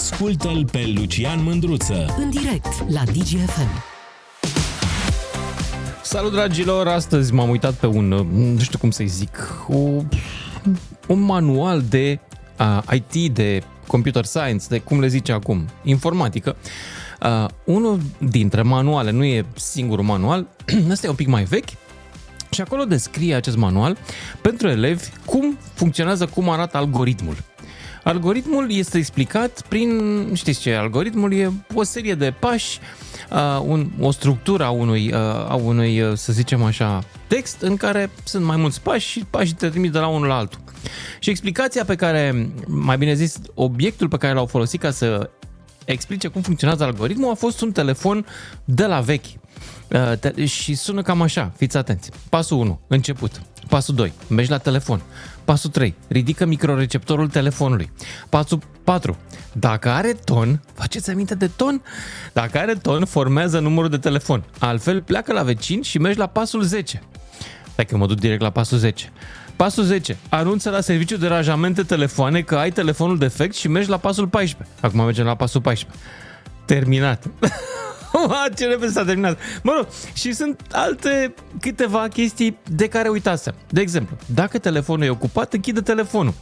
Ascultă-l pe Lucian Mândruță. În direct la DGFM. Salut dragilor, astăzi m-am uitat pe un, nu știu cum să-i zic, o, un manual de uh, IT, de computer science, de cum le zice acum, informatică. Uh, unul dintre manuale, nu e singurul manual, ăsta e un pic mai vechi, și acolo descrie acest manual pentru elevi cum funcționează, cum arată algoritmul. Algoritmul este explicat prin, știți ce, algoritmul e o serie de pași, uh, un, o structură a unui, uh, a unui, uh, să zicem așa, text în care sunt mai mulți pași și pașii te trimit de la unul la altul. Și explicația pe care, mai bine zis, obiectul pe care l-au folosit ca să explice cum funcționează algoritmul a fost un telefon de la vechi. Uh, și sună cam așa, fiți atenți. Pasul 1, început. Pasul 2, mergi la telefon. Pasul 3, ridică microreceptorul telefonului. Pasul 4, dacă are ton, faceți aminte de ton? Dacă are ton, formează numărul de telefon. Altfel, pleacă la vecin și mergi la pasul 10. Dacă mă duc direct la pasul 10. Pasul 10. Anunță la serviciul de aranjamente telefoane că ai telefonul defect și mergi la pasul 14. Acum mergem la pasul 14. Terminat. ce repede s-a terminat. Mă rog, și sunt alte câteva chestii de care uitasem. De exemplu, dacă telefonul e ocupat, închide telefonul.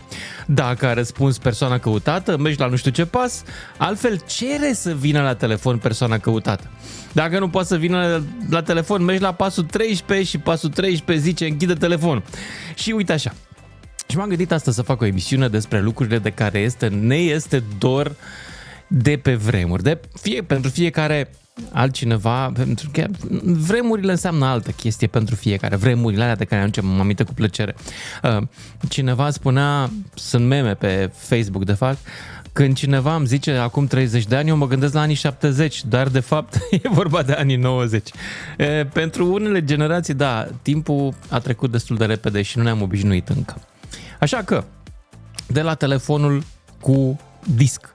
Dacă a răspuns persoana căutată, mergi la nu știu ce pas, altfel cere să vină la telefon persoana căutată. Dacă nu poate să vină la telefon, mergi la pasul 13 și pasul 13 zice închide telefonul. Și uite așa. Și m-am gândit asta să fac o emisiune despre lucrurile de care este, ne este dor de pe vremuri. De fie, pentru fiecare altcineva, pentru că vremurile înseamnă altă chestie pentru fiecare, vremurile alea de care aducem aminte cu plăcere. Uh, cineva spunea, sunt meme pe Facebook de fapt, când cineva îmi zice acum 30 de ani, eu mă gândesc la anii 70, dar de fapt e vorba de anii 90. E, pentru unele generații, da, timpul a trecut destul de repede și nu ne-am obișnuit încă. Așa că, de la telefonul cu disc,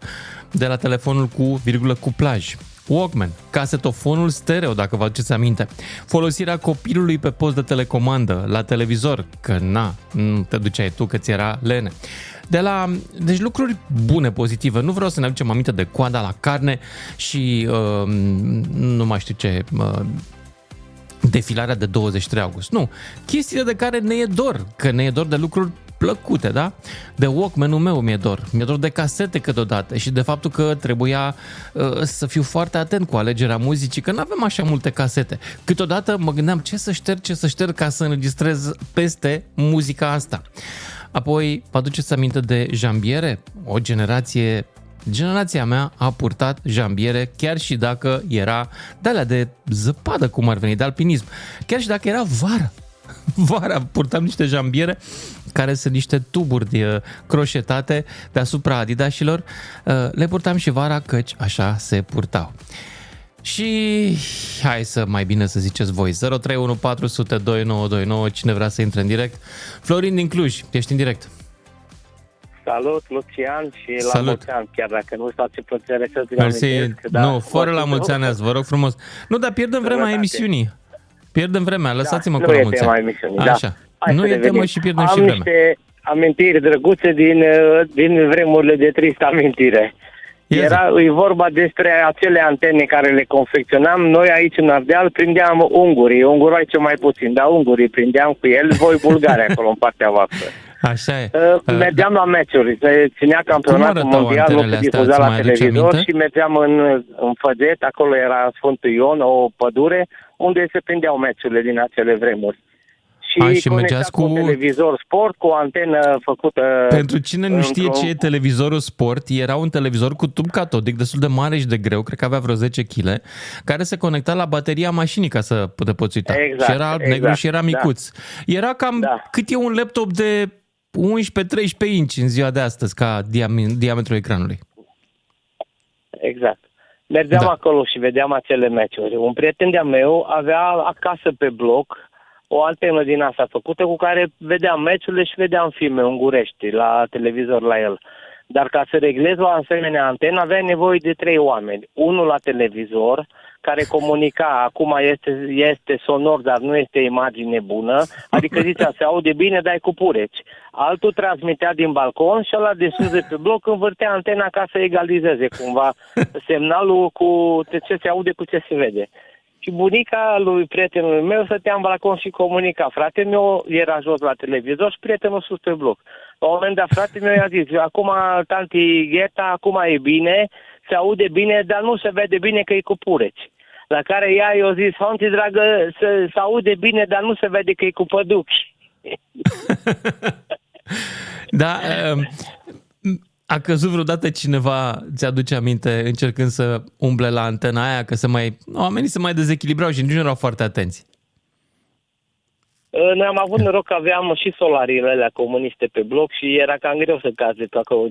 de la telefonul cu virgulă cuplaj, Walkman, casetofonul stereo, dacă vă aduceți aminte, folosirea copilului pe post de telecomandă la televizor, că na, nu te duceai tu că ți era lene. De la, deci lucruri bune, pozitive. Nu vreau să ne aducem aminte de coada la carne și uh, nu mai știu ce, uh, defilarea de 23 august. Nu, chestiile de care ne e dor, că ne e dor de lucruri plăcute, da? De Walkman-ul meu mi-e dor. Mi-e dor de casete câteodată și de faptul că trebuia uh, să fiu foarte atent cu alegerea muzicii, că nu avem așa multe casete. Câteodată mă gândeam ce să șterg, ce să șterg ca să înregistrez peste muzica asta. Apoi, vă aduceți aminte de jambiere? O generație Generația mea a purtat jambiere chiar și dacă era de alea de zăpadă, cum ar veni, de alpinism. Chiar și dacă era vară. Vara purtam niște jambiere care sunt niște tuburi de uh, croșetate deasupra adidașilor. Uh, le purtam și vara căci așa se purtau. Și hai să mai bine să ziceți voi 031402929 cine vrea să intre în direct. Florin din Cluj, ești în direct. Salut, Lucian, și Salut. la mulți ani, chiar dacă nu face plăcere să ți Mersi. Nu, fără la mulți ani azi, vă rog frumos. Nu, dar pierdem vremea Sănătate. emisiunii. Pierdem vremea, lăsați-mă nu cu la e mulți tema ani. emisiunii, Așa. Da. Hai Nu să e revenim. temă și pierdem Am și vremea. niște amintiri drăguțe din, uh, din vremurile de tristă amintire. Ia zi. Era, e vorba despre acele antene care le confecționam. Noi aici în Ardeal prindeam ungurii, ungurai ce mai puțin, dar ungurii prindeam cu el, voi bulgare acolo în partea voastră. Așa e. Uh, Uh, mergeam la meciuri, se ținea campionatul arătau mondial, nu antenele se astea, difuza îți la mai aduci televizor aminte? și mergeam în, în Făget, acolo era Sfântul Ion, o pădure, unde se prindeau meciurile din acele vremuri. Și, A, și conectat mergeați cu... un cu- televizor sport, cu o antenă făcută... Pentru cine nu știe într-un- ce e televizorul sport, era un televizor cu tub catodic destul de mare și de greu, cred că avea vreo 10 kg, care se conecta la bateria mașinii ca să te poți uita. Exact, și era alb, exact, negru și era da. micuț. Era cam Da. cât e un laptop de 11-13 inci în ziua de astăzi, ca diam- diametrul ecranului. Exact. Mergeam Da. da. acolo și vedeam acele meciuri. Un prieten de-a meu avea acasă pe bloc o antenă din asta făcută cu care vedeam meciurile și vedeam filme ungurești la televizor la el. Dar ca să reglezi o asemenea antenă aveai nevoie de trei oameni. Unul la televizor, care comunica, acum este, este sonor, dar nu este imagine bună, adică zicea, se aude bine, dai cu pureți. Altul transmitea din balcon și ăla de sus de pe bloc învârtea antena ca să egalizeze cumva semnalul cu ce se aude cu ce se vede. Și bunica lui prietenului meu stătea în balcon și comunica. Fratele meu era jos la televizor și prietenul sus pe bloc. La un moment dat fratele meu i-a zis, acum tanti Gheta, acum e bine, se aude bine, dar nu se vede bine că e cu pureți. La care ea i-a zis, Honti, dragă, se, se aude bine, dar nu se vede că e cu păduchi. da, um, a căzut vreodată cineva, ți-aduce aminte, încercând să umble la antena aia, că se mai, oamenii se mai dezechilibrau și nici nu erau foarte atenți. Noi am avut noroc că aveam și solariile alea comuniste pe bloc și era cam greu să caze pe acolo.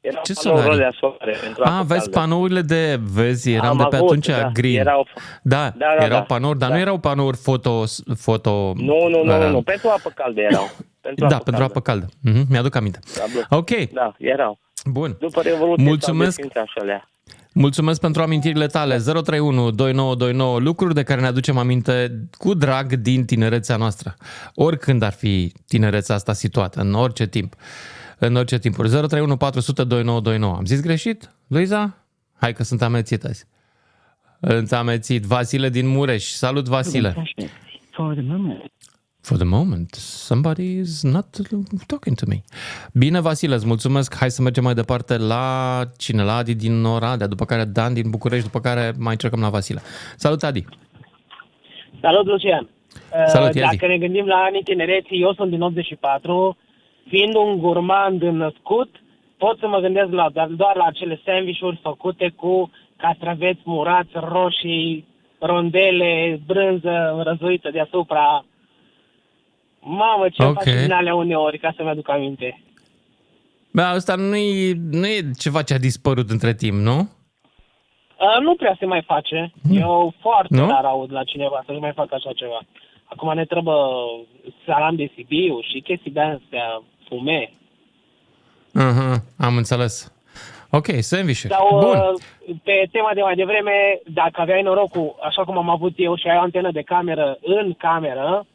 Erau Ce solarii? Soare pentru ah, vezi panourile de, vezi, eram am de pe avut, atunci da, green. Erau, da, da, da, erau da, panouri, dar da. nu erau panouri foto... foto nu, nu, nu, uh, nu, pentru apă caldă erau. Pentru da, apă pentru caldă. apă caldă. Mm-hmm, mi-aduc aminte. Da, ok. Da, erau. Bun. După Revoluție Mulțumesc. Mulțumesc pentru amintirile tale. 031 2929 lucruri de care ne aducem aminte cu drag din tinerețea noastră. Oricând ar fi tinerețea asta situată, în orice timp în orice timpuri. 031 400 2929. Am zis greșit, Luiza? Hai că sunt amețit azi. Îți amețit. Vasile din Mureș. Salut, Vasile. For the moment. For the moment, somebody is not talking to me. Bine, Vasile, îți mulțumesc. Hai să mergem mai departe la cine? La Adi din Oradea, după care Dan din București, după care mai încercăm la Vasile. Salut, Adi. Salut, Lucian. Salut, Dacă ne gândim la anii tinereții, eu sunt din 84, fiind un gurmand născut, pot să mă gândesc la, doar, doar la acele sandvișuri făcute cu castraveți murați, roșii, rondele, brânză răzuită deasupra. Mamă, ce okay. faci din alea uneori, ca să-mi aduc aminte. Bă, asta nu e, nu e ceva ce a dispărut între timp, nu? A, nu prea se mai face. Hmm. Eu foarte nu? rar aud la cineva să nu mai facă așa ceva. Acum ne trebuie salam de Sibiu și chestii de astea fume. Uh-huh, am înțeles. Ok, sandwich Sau, Bun. Uh, pe tema de mai devreme, dacă aveai norocul, așa cum am avut eu și ai o antenă de cameră în cameră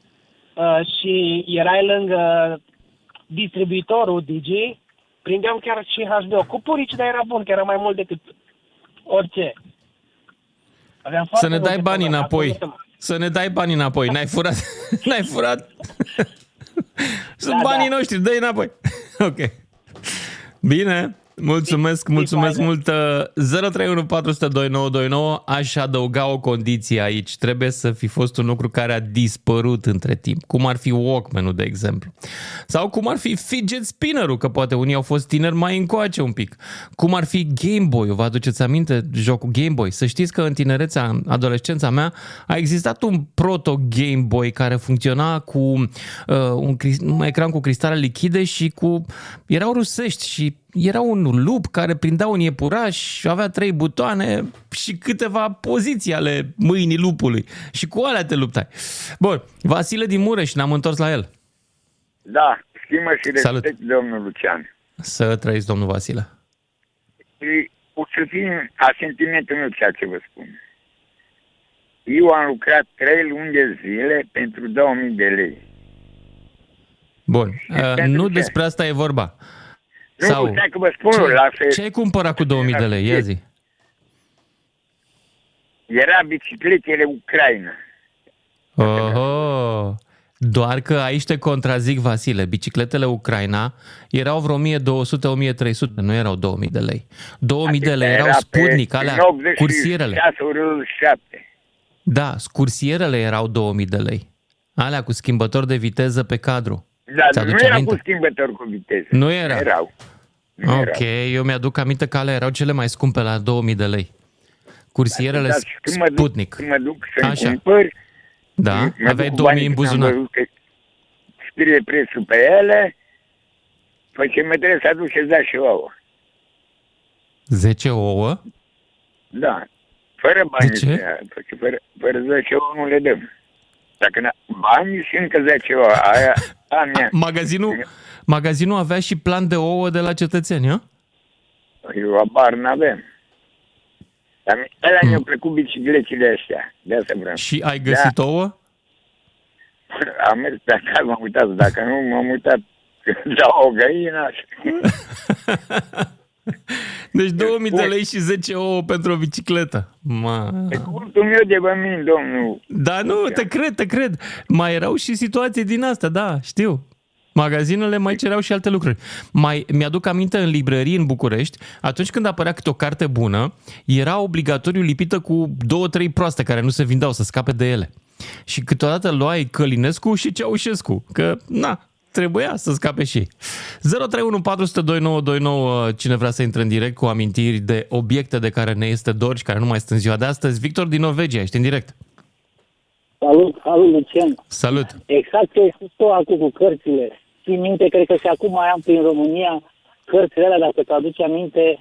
uh, și erai lângă distribuitorul Digi, prindeam chiar și HBO cu purici, dar era bun, că era mai mult decât orice. Aveam Să ne dai banii înapoi. Să ne dai banii înapoi. N-ai furat. N-ai furat. Sunt da, banii da. noștri, dă înapoi. ok. Bine. Mulțumesc, mulțumesc mult. 031 400 Aș adăuga o condiție aici. Trebuie să fi fost un lucru care a dispărut între timp. Cum ar fi Walkman-ul, de exemplu. Sau cum ar fi fidget spinner-ul, că poate unii au fost tineri mai încoace un pic. Cum ar fi Game Boy, vă aduceți aminte jocul Game Boy? Să știți că în tinerețea, în adolescența mea, a existat un proto-Game Boy care funcționa cu uh, un, un ecran cu cristale lichide și cu... erau rusești și era un lup care prindea un iepuraș, avea trei butoane și câteva poziții ale mâinii lupului. Și cu alea te luptai. Bun, Vasile din Mureș, ne-am întors la el. Da, stimă și respect, Salut. domnul Lucian. Să trăiți, domnul Vasile. O să fim asentimentul meu ceea ce vă spun. Eu am lucrat trei luni de zile pentru 2000 de lei. Bun, uh, nu ce? despre asta e vorba. Nu, Sau că vă spun, ce, la fel. ce ai cumpărat cu 2000 de lei? Ia zi. Era bicicletele Ucraina. Oho. Doar că aici te contrazic, Vasile. Bicicletele Ucraina erau vreo 1200-1300, nu erau 2000 de lei. 2000 de lei erau Sputnik, alea, cursierele. Da, cursierele erau 2000 de lei. Alea cu schimbător de viteză pe cadru. Da, nu era cu schimbător cu viteză. Nu era? Erau. Nu ok, erau. eu mi-aduc aminte că alea erau cele mai scumpe la 2000 de lei. Cursierele da, Sputnik. Când mă duc să Așa. cumpăr, da, aveai 2000 în buzunar. Scrie prețul pe ele, păi ce mă trebuie să aduc și 10 ouă. 10 ouă? Da, fără bani. De ce? Păi fără, fără 10 ouă nu le dăm. Dacă bani și încă 10 ouă, aia a mea. Magazinul, magazinul avea și plan de ouă de la cetățeni, a? Eu abar n-avem. Dar mi- alea mi-au plăcut bicicletele astea. De asta vreau. Și ai găsit Da. ouă? Am mers pe acasă, m-am uitat. Dacă nu, m-am uitat la o găină. Deci 2000 de Ui. lei și 10 ouă pentru o bicicletă. Ma. Pe curtul meu de bămin, domnul. Da, nu, te cred, te cred. Mai erau și situații din astea, da, știu. Magazinele mai cereau și alte lucruri. Mai mi-aduc aminte în librării în București, atunci când apărea câte o carte bună, era obligatoriu lipită cu două, trei proaste care nu se vindeau să scape de ele. Și câteodată luai Călinescu și Ceaușescu, că, na, trebuia să scape și ei. 031 400 2929, cine vrea să intre în direct cu amintiri de obiecte de care ne este dor și care nu mai sunt în ziua de astăzi. Victor din Norvegia, ești în direct. Salut, salut, Lucian. Salut! Exact ce ai spus tu acum cu cărțile. Țin minte, cred că și acum mai am prin România cărțile alea, dacă te aduci aminte,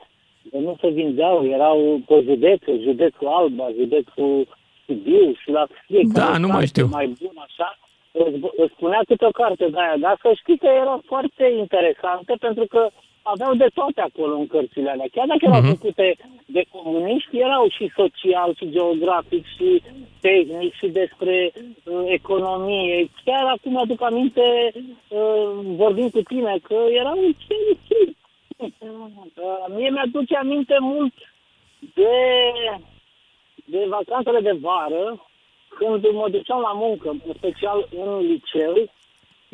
nu se vindeau, erau pe județe, județul Alba, județul Sibiu și la fiecare Da, nu mai carte știu. mai bun așa, îți, îți spunea câte o carte de aia, dar să știi că erau foarte interesante pentru că aveau de toate acolo în cărțile alea. Chiar dacă erau Mhm. făcute de comuniști, erau și social, și geografic, și tehnic, și despre uh, economie. Chiar acum aduc aminte, uh, vorbind cu tine, că erau chestii. Uh, mie mi-aduce aminte mult de, de vacanțele de vară, când mă duceam la muncă, în special în liceu,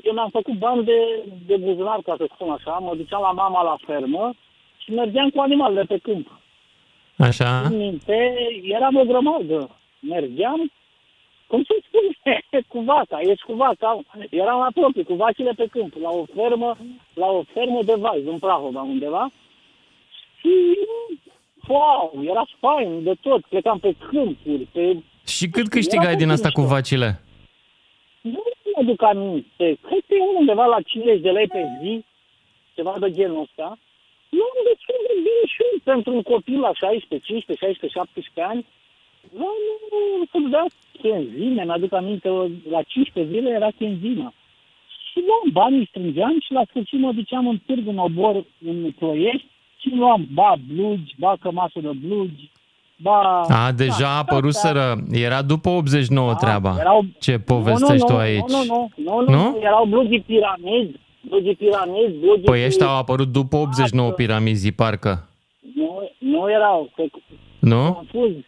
eu mi-am făcut bani de, de buzunar, ca să spun așa, mă duceam la mama la fermă și mergeam cu animalele pe câmp. Așa? În minte, eram o grămadă. Mergeam, cum se spune, cu vaca, ești cu vaca. Eram la propriu, cu vacile pe câmp, la o fermă, la o fermă de vaci, în Prahova undeva. Și, wow, era fain de tot. Plecam pe câmpuri, pe... Și cât câștigai din asta cu vacile? Nu mă aduc aminte. Cred că e undeva la 50 de lei pe zi, ceva de genul ăsta. Nu am destul de bine și eu pentru un copil la 16, 15, 16, 17 ani. Nu, nu, să-mi dea chenzime, mi-aduc aminte, la 15 zile era chenzima. Și luam banii, strângeam și la sfârșit mă duceam în târg în obor în Ploiești și luam ba blugi, ba cămasă de blugi, ba... A, deja Da, apăruseră, era după 89 Da, treaba. erau- Ce povestești nu, tu nu, aici? Nu, nu, nu, nu, Nu? nu, erau blugii piramid, blugii piramid, blugii... Păi ăștia au apărut după 89 piramizii, parcă. Nu, nu erau, se, Nu? confuzi,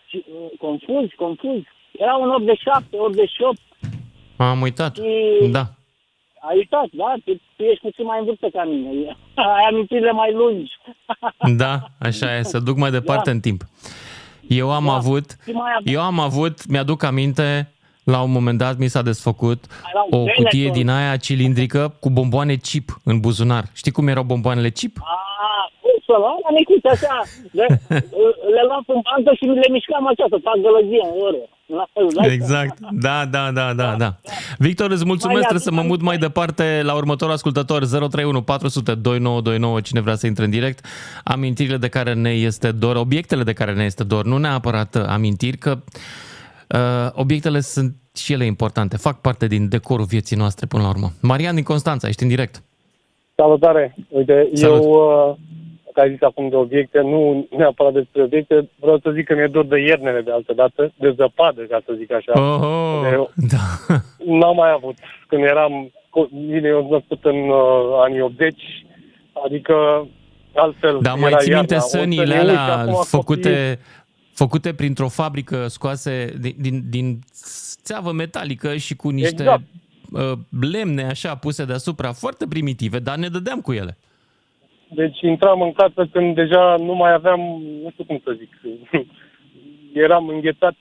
confuzi, confuzi. Erau în 87, 88, Am uitat. Și- Da. ai uitat, da? Tu, tu ești puțin mai în vârstă ca mine. Ai amintirile mai lungi. Da, așa e, să duc mai departe Da. în timp. Eu am avut, Și mai aveam- eu am avut, mi-aduc aminte, la un moment dat mi s-a desfăcut Erau o cutie Benetton. din aia cilindrică cu bomboane chip în buzunar. Știi cum erau bomboanele chip? Ah, cum să luam la micuțe așa? Le, le luam în bancă și le mișcam așa, să fac gălăgie în oră. La fel, da? Exact. Da, da, da, da, da. Victor, îți mulțumesc, Mai trebuie să mă aduc mut mai departe la următorul ascultător 031 400 2929, cine vrea să intre în direct. Amintirile de care ne este dor, obiectele de care ne este dor, nu neapărat uh, amintiri, că uh, obiectele sunt și ele importante, fac parte din decorul vieții noastre până la urmă. Marian din Constanța, ești în direct. Salutare! Uite, Salut. eu, uh, ca ai zis acum de obiecte, nu neapărat despre obiecte, vreau să zic că mi-e dor de iernele de altă dată, de zăpadă, ca să zic așa. Oh, Eu- da. N-am mai avut. Când eram, co- bine, eu sunt născut în uh, anii 80, adică altfel Da, mai era ții minte iarna. O să sănile ne uiți alea acum făcute, făcute printr-o fabrică scoase din, din, din țeavă metalică și cu niște Exact. uh, lemne așa puse deasupra, foarte primitive, dar ne dădeam cu ele. Deci intram în casă când deja nu mai aveam, nu știu cum să zic, eram înghețat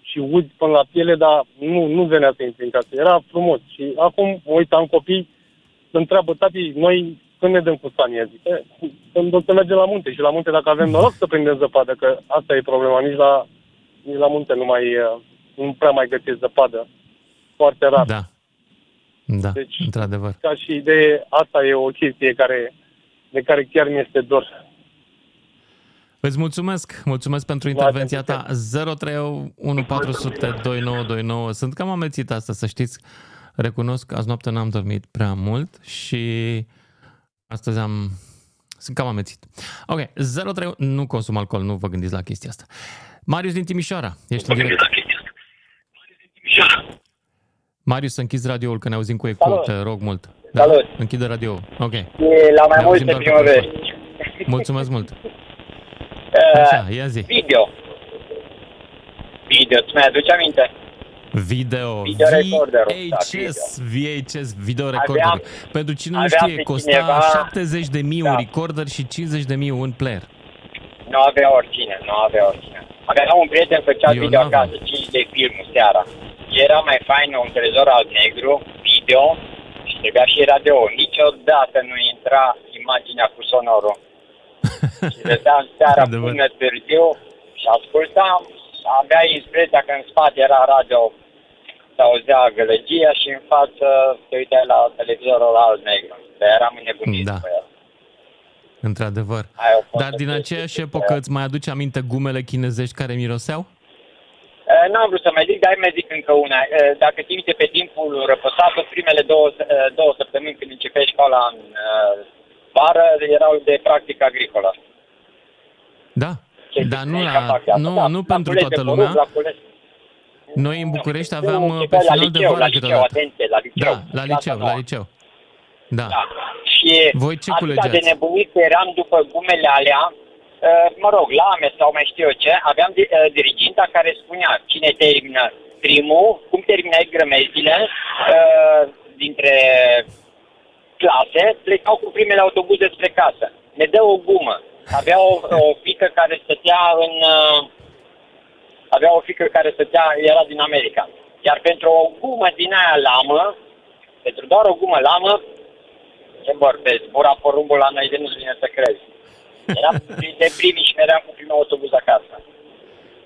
și uzi până la piele, dar nu, nu venea să intri în casă. Era frumos. Și acum, mă uit, am copii, se întreabă, tati, noi când ne dăm cu Sania? Zic, "E, când o să mergem la munte. Și la munte, dacă avem noroc să prindem zăpadă, că asta e problema, nici la, nici la munte nu mai, uh, nu prea mai găsiți zăpadă. Foarte rar. Da. Da, Deci- într-adevăr. Ca și idee, asta e o chestie care, de care chiar mi este dor. Îți mulțumesc, mulțumesc pentru intervenția ta. 031402929. Sunt cam amețit asta, să știți. Recunosc că azi noapte n-am dormit prea mult și astăzi am sunt cam amețit. Ok, 03... Nu consum alcool, nu vă gândiți la chestia asta. Marius din Timișoara, ești în direct. Marius, să închizi radioul, că ne auzim cu eco, Salut. te rog mult. Da, Salut. închide radioul. Ok. E la mai Ne auzim multe doar pe primăveri. telefon. Mulțumesc mult. Uh, Așa, ia zi. video. Video, îți mai aduce aminte? Video, Video recorderul, da, VHS, VHS, video Aveam- recorder. Pentru cine nu aveam știe, pe costa cineva- 70 de mii un Da. recorder și 50 de mii un player. Nu avea oricine, nu avea oricine. Avea un prieten, făcea Eu video n-aveam. acasă, 5 de filmul seara. Era mai fain un trezor alb-negru, video, și trebuia și radio. Niciodată nu intra imaginea cu sonorul. și stăteam seara Adevăr. până târziu și ascultam. Avea impresia că în spate era radio, se auzea gălăgia și în față te uitai la televizorul alb-negru. Dar eram înnebunit Da. pe el. Într-adevăr. Aia a fost Dar o din chestie aceeași super. epocă îți mai aduce aminte gumele chinezești care miroseau? Eh, N-am vrut să mai zic, dar mai zic încă una. Eh, Dacă ții minte pe timpul răpăsat, primele două, eh, două săptămâni când începeai școala în eh, vară, erau de practică agricolă. Da. Ce Dar nu, ziceai la, ca fac de asta? nu, Da, nu la pentru cules de toată porumb, lumea. la cules- Noi în București Nu, aveam uh, pe începeai la final de liceu, vară la liceu, câteodată. atenție, la liceu. Da, la clasa liceu, la nouă. liceu. Da. Da. Și Voi ce atâta culegeați? de nebunit că eram după gumele alea, uh, mă rog, lame sau mai știu eu ce, aveam di- uh, diriginta care spunea cine termină primul, cum terminai grămezile uh, dintre clase, plecau cu primele autobuze spre casă. Ne dă o gumă. Avea o, o fică care stătea în... Uh, avea o fică care stătea, era din America. Iar pentru o gumă din aia lamă, pentru doar o gumă lamă, ce vorbesc, zbura porumbul la noi de nu-ți vine să crezi. Eram printre primii și meream cu primul autobuz acasă.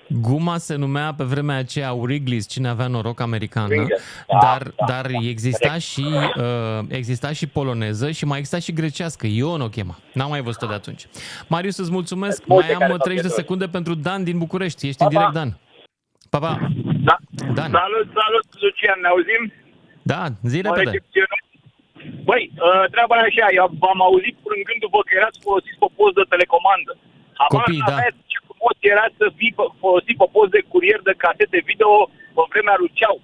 Guma se numea pe vremea aceea Wrigley's, cine avea noroc americană, Wrigley's, da, dar, da, dar da, exista, corect. și, uh, exista și poloneză și mai exista și grecească. Ion o chema. N-am mai văzut-o de atunci. Marius, îți mulțumesc. Multe mai care am s-au 30 de pierdut. secunde pentru Dan din București. Ești Pa, în direct, pa. Dan. Pa, pa. Da. Dan. Salut, salut, Lucian, ne auzim? Da, zi Mă repede. Recepționăm. Băi, uh, treaba e așa, eu v-am auzit plângându-vă că erați folosiți pe post de telecomandă. Habar Copii, da. n-aveți ce frumos era să fii pe- folosit pe post de curier de casete video pe vremea lui Ceau.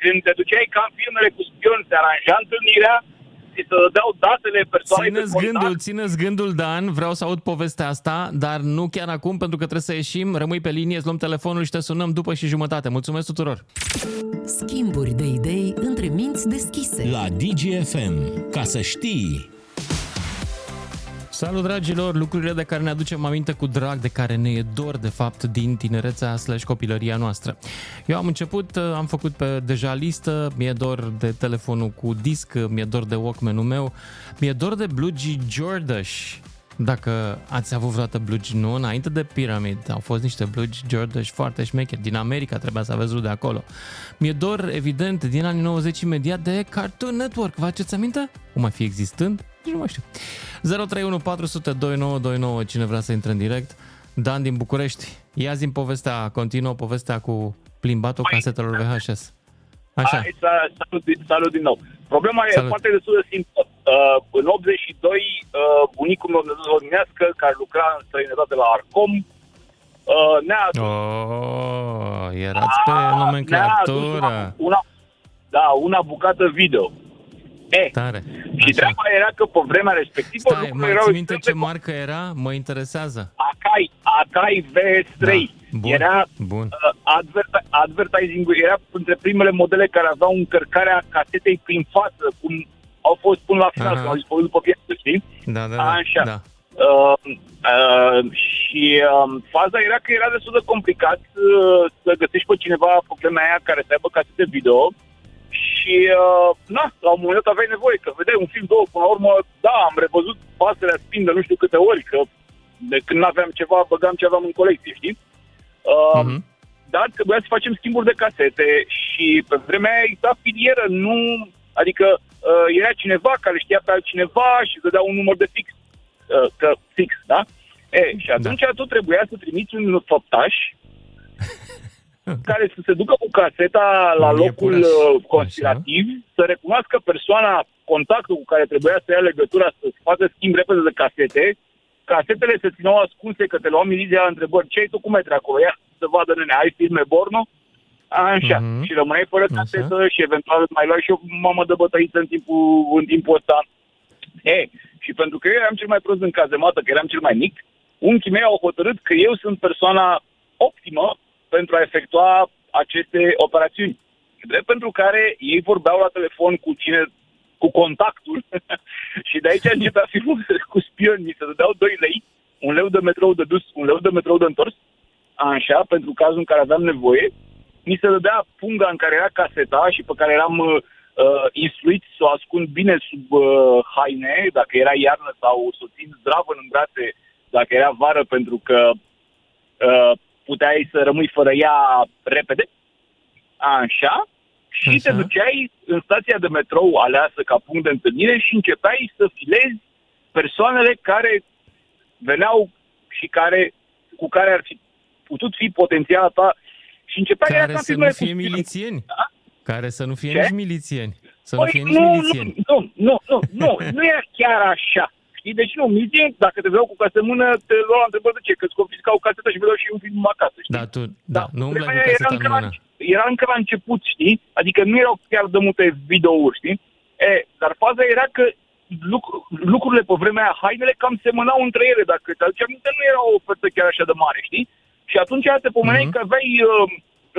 Când te duceai ca în filmele cu spion, se aranja întâlnirea, ți se dădeau datele persoanei de Țineți contact. gândul, țineți gândul, Dan, vreau să aud povestea asta, dar nu chiar acum, pentru că trebuie să ieșim. Rămâi pe linie, îți luăm telefonul și te sunăm după și jumătate. Mulțumesc tuturor! Schimburi de idei între minți deschise. La DGFM. Ca să știi... Salut, dragilor! Lucrurile de care ne aducem aminte cu drag, de care ne e dor, de fapt, din tinerețea slash copilăria noastră. Eu am început, uh, am făcut pe deja listă, mi-e dor de telefonul cu disc, mi-e dor de Walkman-ul meu, mi-e dor de Bluegi Jordash. Dacă ați avut vreodată Bluegi, nu, înainte de Pyramid, au fost niște Bluegi Jordash foarte șmecheri. Din America trebuia să aveți de acolo. Mi-e dor, evident, din anii 90 imediat de Cartoon Network. Vă aduceți aminte? Cum mai fi existând? Nici nu mai știu. 031 400 2929, cine vrea să intre în direct. Dan din București. Ia zi povestea, continuă povestea cu plimbatul casetelor VHS. Așa. Hai, să- salut, din- salut din nou. Problema Salut. e foarte destul de simplă. Uh, în 82, uh, bunicul meu de zodnească, care lucra în străinătate la Arcom, uh, ne-a adus Oh, erați pe A, ne-a adus nomenclatură. Una, una, da, una bucată video. E, Tare. și Așa. treaba era că pe vremea respectivă Stai, lucrurile mai erau ții minte extrem ce de marcă era? Mă interesează. Akai, Akai VS3. Da, bun, Era bun. uh, adver- advertising era între primele modele care aveau încărcarea casetei prin față, cum au fost până la final, Aha. când au dispărut după piață, știi? Da, da, da. Așa. da. Uh, uh, și um, faza era că era destul de complicat uh, să găsești pe cineva pe vremea aia care să aibă casete video și uh, na, la un moment dat aveai nevoie, că vedeai un film, două, până la urmă, da, am revăzut pasărea spin de nu știu câte ori, că de când n-aveam ceva, băgam ce aveam în colecție, știi? Uh, Mhm. Dar trebuia să facem schimburi de casete și pe vremea aia exista filieră, nu... Adică uh, era cineva care știa pe altcineva și îți dădea un număr de fix, uh, că fix, da? E, și atunci da. tu trebuia să trimiți un făptaș care să se ducă cu caseta la Un locul iepuraș. uh, conspirativ, să recunoască persoana, contactul cu care trebuia să ia legătura, să facă schimb repede de casete casetele se țineau ascunse, că te luau milizia întrebări, ce ai tu cu metri acolo? Ia să vadă, nene, ai filme Borno? Așa, Mhm. și rămâneai fără casetă și eventual îți mai luai și o mamă de bătăiță în timpul, în timpul ăsta. E, și pentru că eu eram cel mai prost în cazemată, că eram cel mai mic, unchii mei au hotărât că eu sunt persoana optimă pentru a efectua aceste operațiuni. Drept pentru care ei vorbeau la telefon cu cine, cu contactul și de aici începea filmul cu spionii. Se dădeau 2 lei, un leu de metrou de dus, un leu de metrou de întors, așa, pentru cazul în care aveam nevoie. Mi se dădea punga în care era caseta și pe care eram uh, uh, instruit să o ascund bine sub uh, haine, dacă era iarnă sau să o țin zdravă în brațe dacă era vară, pentru că uh, puteai să rămâi fără ea repede. Așa. Și Așa. te duceai în stația de metrou aleasă ca punct de întâlnire și începeai să filezi persoanele care veneau și care cu care ar fi putut fi potențiala ta și începeai Care era ca să nu filmele cu fie spioni. milițieni. Care să nu fie Ce? nici milițieni. Să nu Păi fie nici nu, milițieni. nu, nu, nu, nu, nu era chiar așa. Știi? Deci nu, milițieni, dacă te vreau cu casă în mână, te luau la întrebări de ce, că-ți confiscau caseta și vedeau și un film acasă, știi? Da, tu, da, nu umbla cu Vremea aia caseta era în încă, la, mână. era încă la început, știi? Adică nu erau chiar de multe videouri, știi? E, dar faza era că lucru, lucrurile pe vremea aia, hainele cam semănau între ele, dacă te aduci aminte, nu era o ofertă chiar așa de mare, știi? Și atunci te pomeneai Mhm. că aveai uh,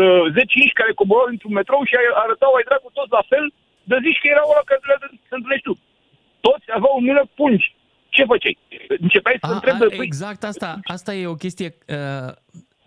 uh, 10 inși care coborau într-un metrou și ai- arătau ai dracu toți la fel, de zici că era ăla care trebuia să se întâlnești tu. Toți aveau în mână pungi. Ce făceai? Începeai să A, întrebi, a, păi, exact asta, asta e o chestie. Uh,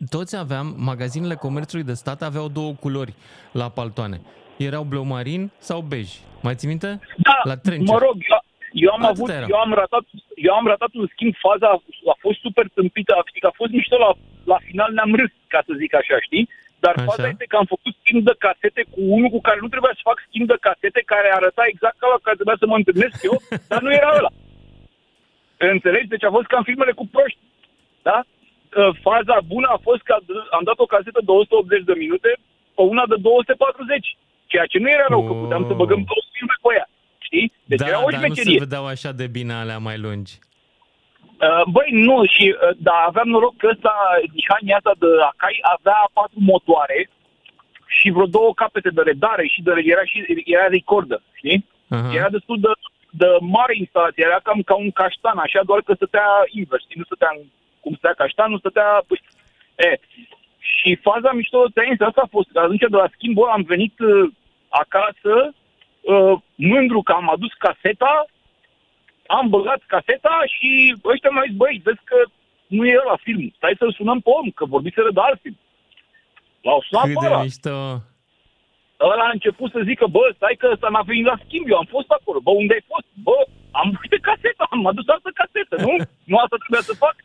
toți aveam, magazinele comerțului de stat aveau două culori la paltoane. Erau bleu marin sau bej. Mai ții minte? Da, la trencher. mă rog, eu, eu am Atâta avut, era. eu am ratat, eu am ratat un schimb, faza a, a fost super tâmpită, a, știi, că a fost mișto la, la final ne-am râs, ca să zic așa, știi? Dar Așa. faza este că am făcut schimb de casete cu unul cu care nu trebuia să fac schimb de casete, care arăta exact ca la care trebuia să mă întâlnesc eu, dar nu era ăla. Înțelegi? Deci a fost ca în filmele cu proști. Da? Uh, Faza bună a fost că am dat o casetă de 180 de minute pe una de 240. Ceea ce nu era rău, că puteam să băgăm două filme pe ea. Știi? Deci da, era o dar nu se șmecherie. vedeau așa de bine alea mai lungi. Uh, băi, nu, și uh, da, aveam noroc că ăsta, Nihania asta de Akai avea patru motoare și vreo două capete de redare și de, era, și, era recorder, știi? Aha. Era destul de, de mare instalație, era cam ca un caștan, așa, doar că stătea invers, știi? Nu stătea în- cum stătea caștanul, stătea... Păi, e, și faza mișto de tăiență asta a fost, că atunci de la schimbul ăla am venit uh, acasă, uh, mândru că am adus caseta, am băgat caseta și ăștia mi-au zis, băi, vezi că nu e ăla filmul, stai să-l sunăm pe om, că vorbiseră de alt film. L-au sunat Cât pe de ăla. mișto. Ăla a început să zică, bă, stai că ăsta n-a venit la schimb, eu am fost acolo. Bă, unde ai fost? Bă, am uite caseta, am adus altă casetă, nu? Nu asta trebuia să fac?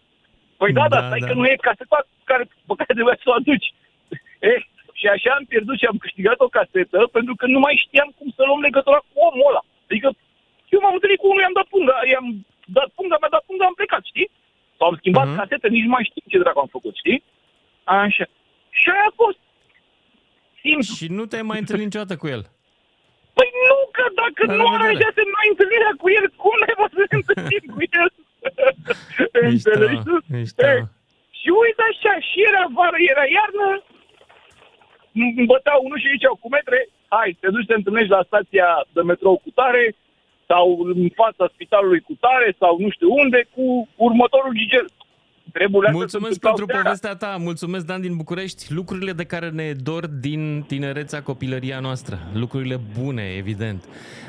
Păi da, da, Da, stai da. că nu e caseta care, pe care trebuia să o aduci. Eh, și așa am pierdut și am câștigat o casetă pentru că nu mai știam cum să luăm legătura cu omul ăla. Adică eu m-am întâlnit cu unul, i-am dat punga, i-am dat punga, mi-a dat punga, am plecat, știi? Sau am schimbat Mhm. uh-huh. casete, nici nu mai știu ce dracu am făcut, știi? Așa. Și aia a fost. Simplu. Și nu te-ai mai întâlnit niciodată cu el. Păi nu, că dacă La nu revedere. aranjase noi întâlnirea cu el, cum ne va să ne întâlnim cu el? Mișto, Înțelegi tu? mișto. Eh, Și uite așa, și era vară, era iarnă, îmi băteau unul și ziceau cu metre, hai, te duci să te întâlnești la stația de metrou cu tare, sau în fața spitalului cu tare, sau nu știu unde, cu următorul gigel. Treburile astea se Mulțumesc întâmplau pentru seara. povestea ta, mulțumesc Dan din București. Lucrurile de care ne dor din tinerețea, copilăria noastră. Lucrurile bune, evident.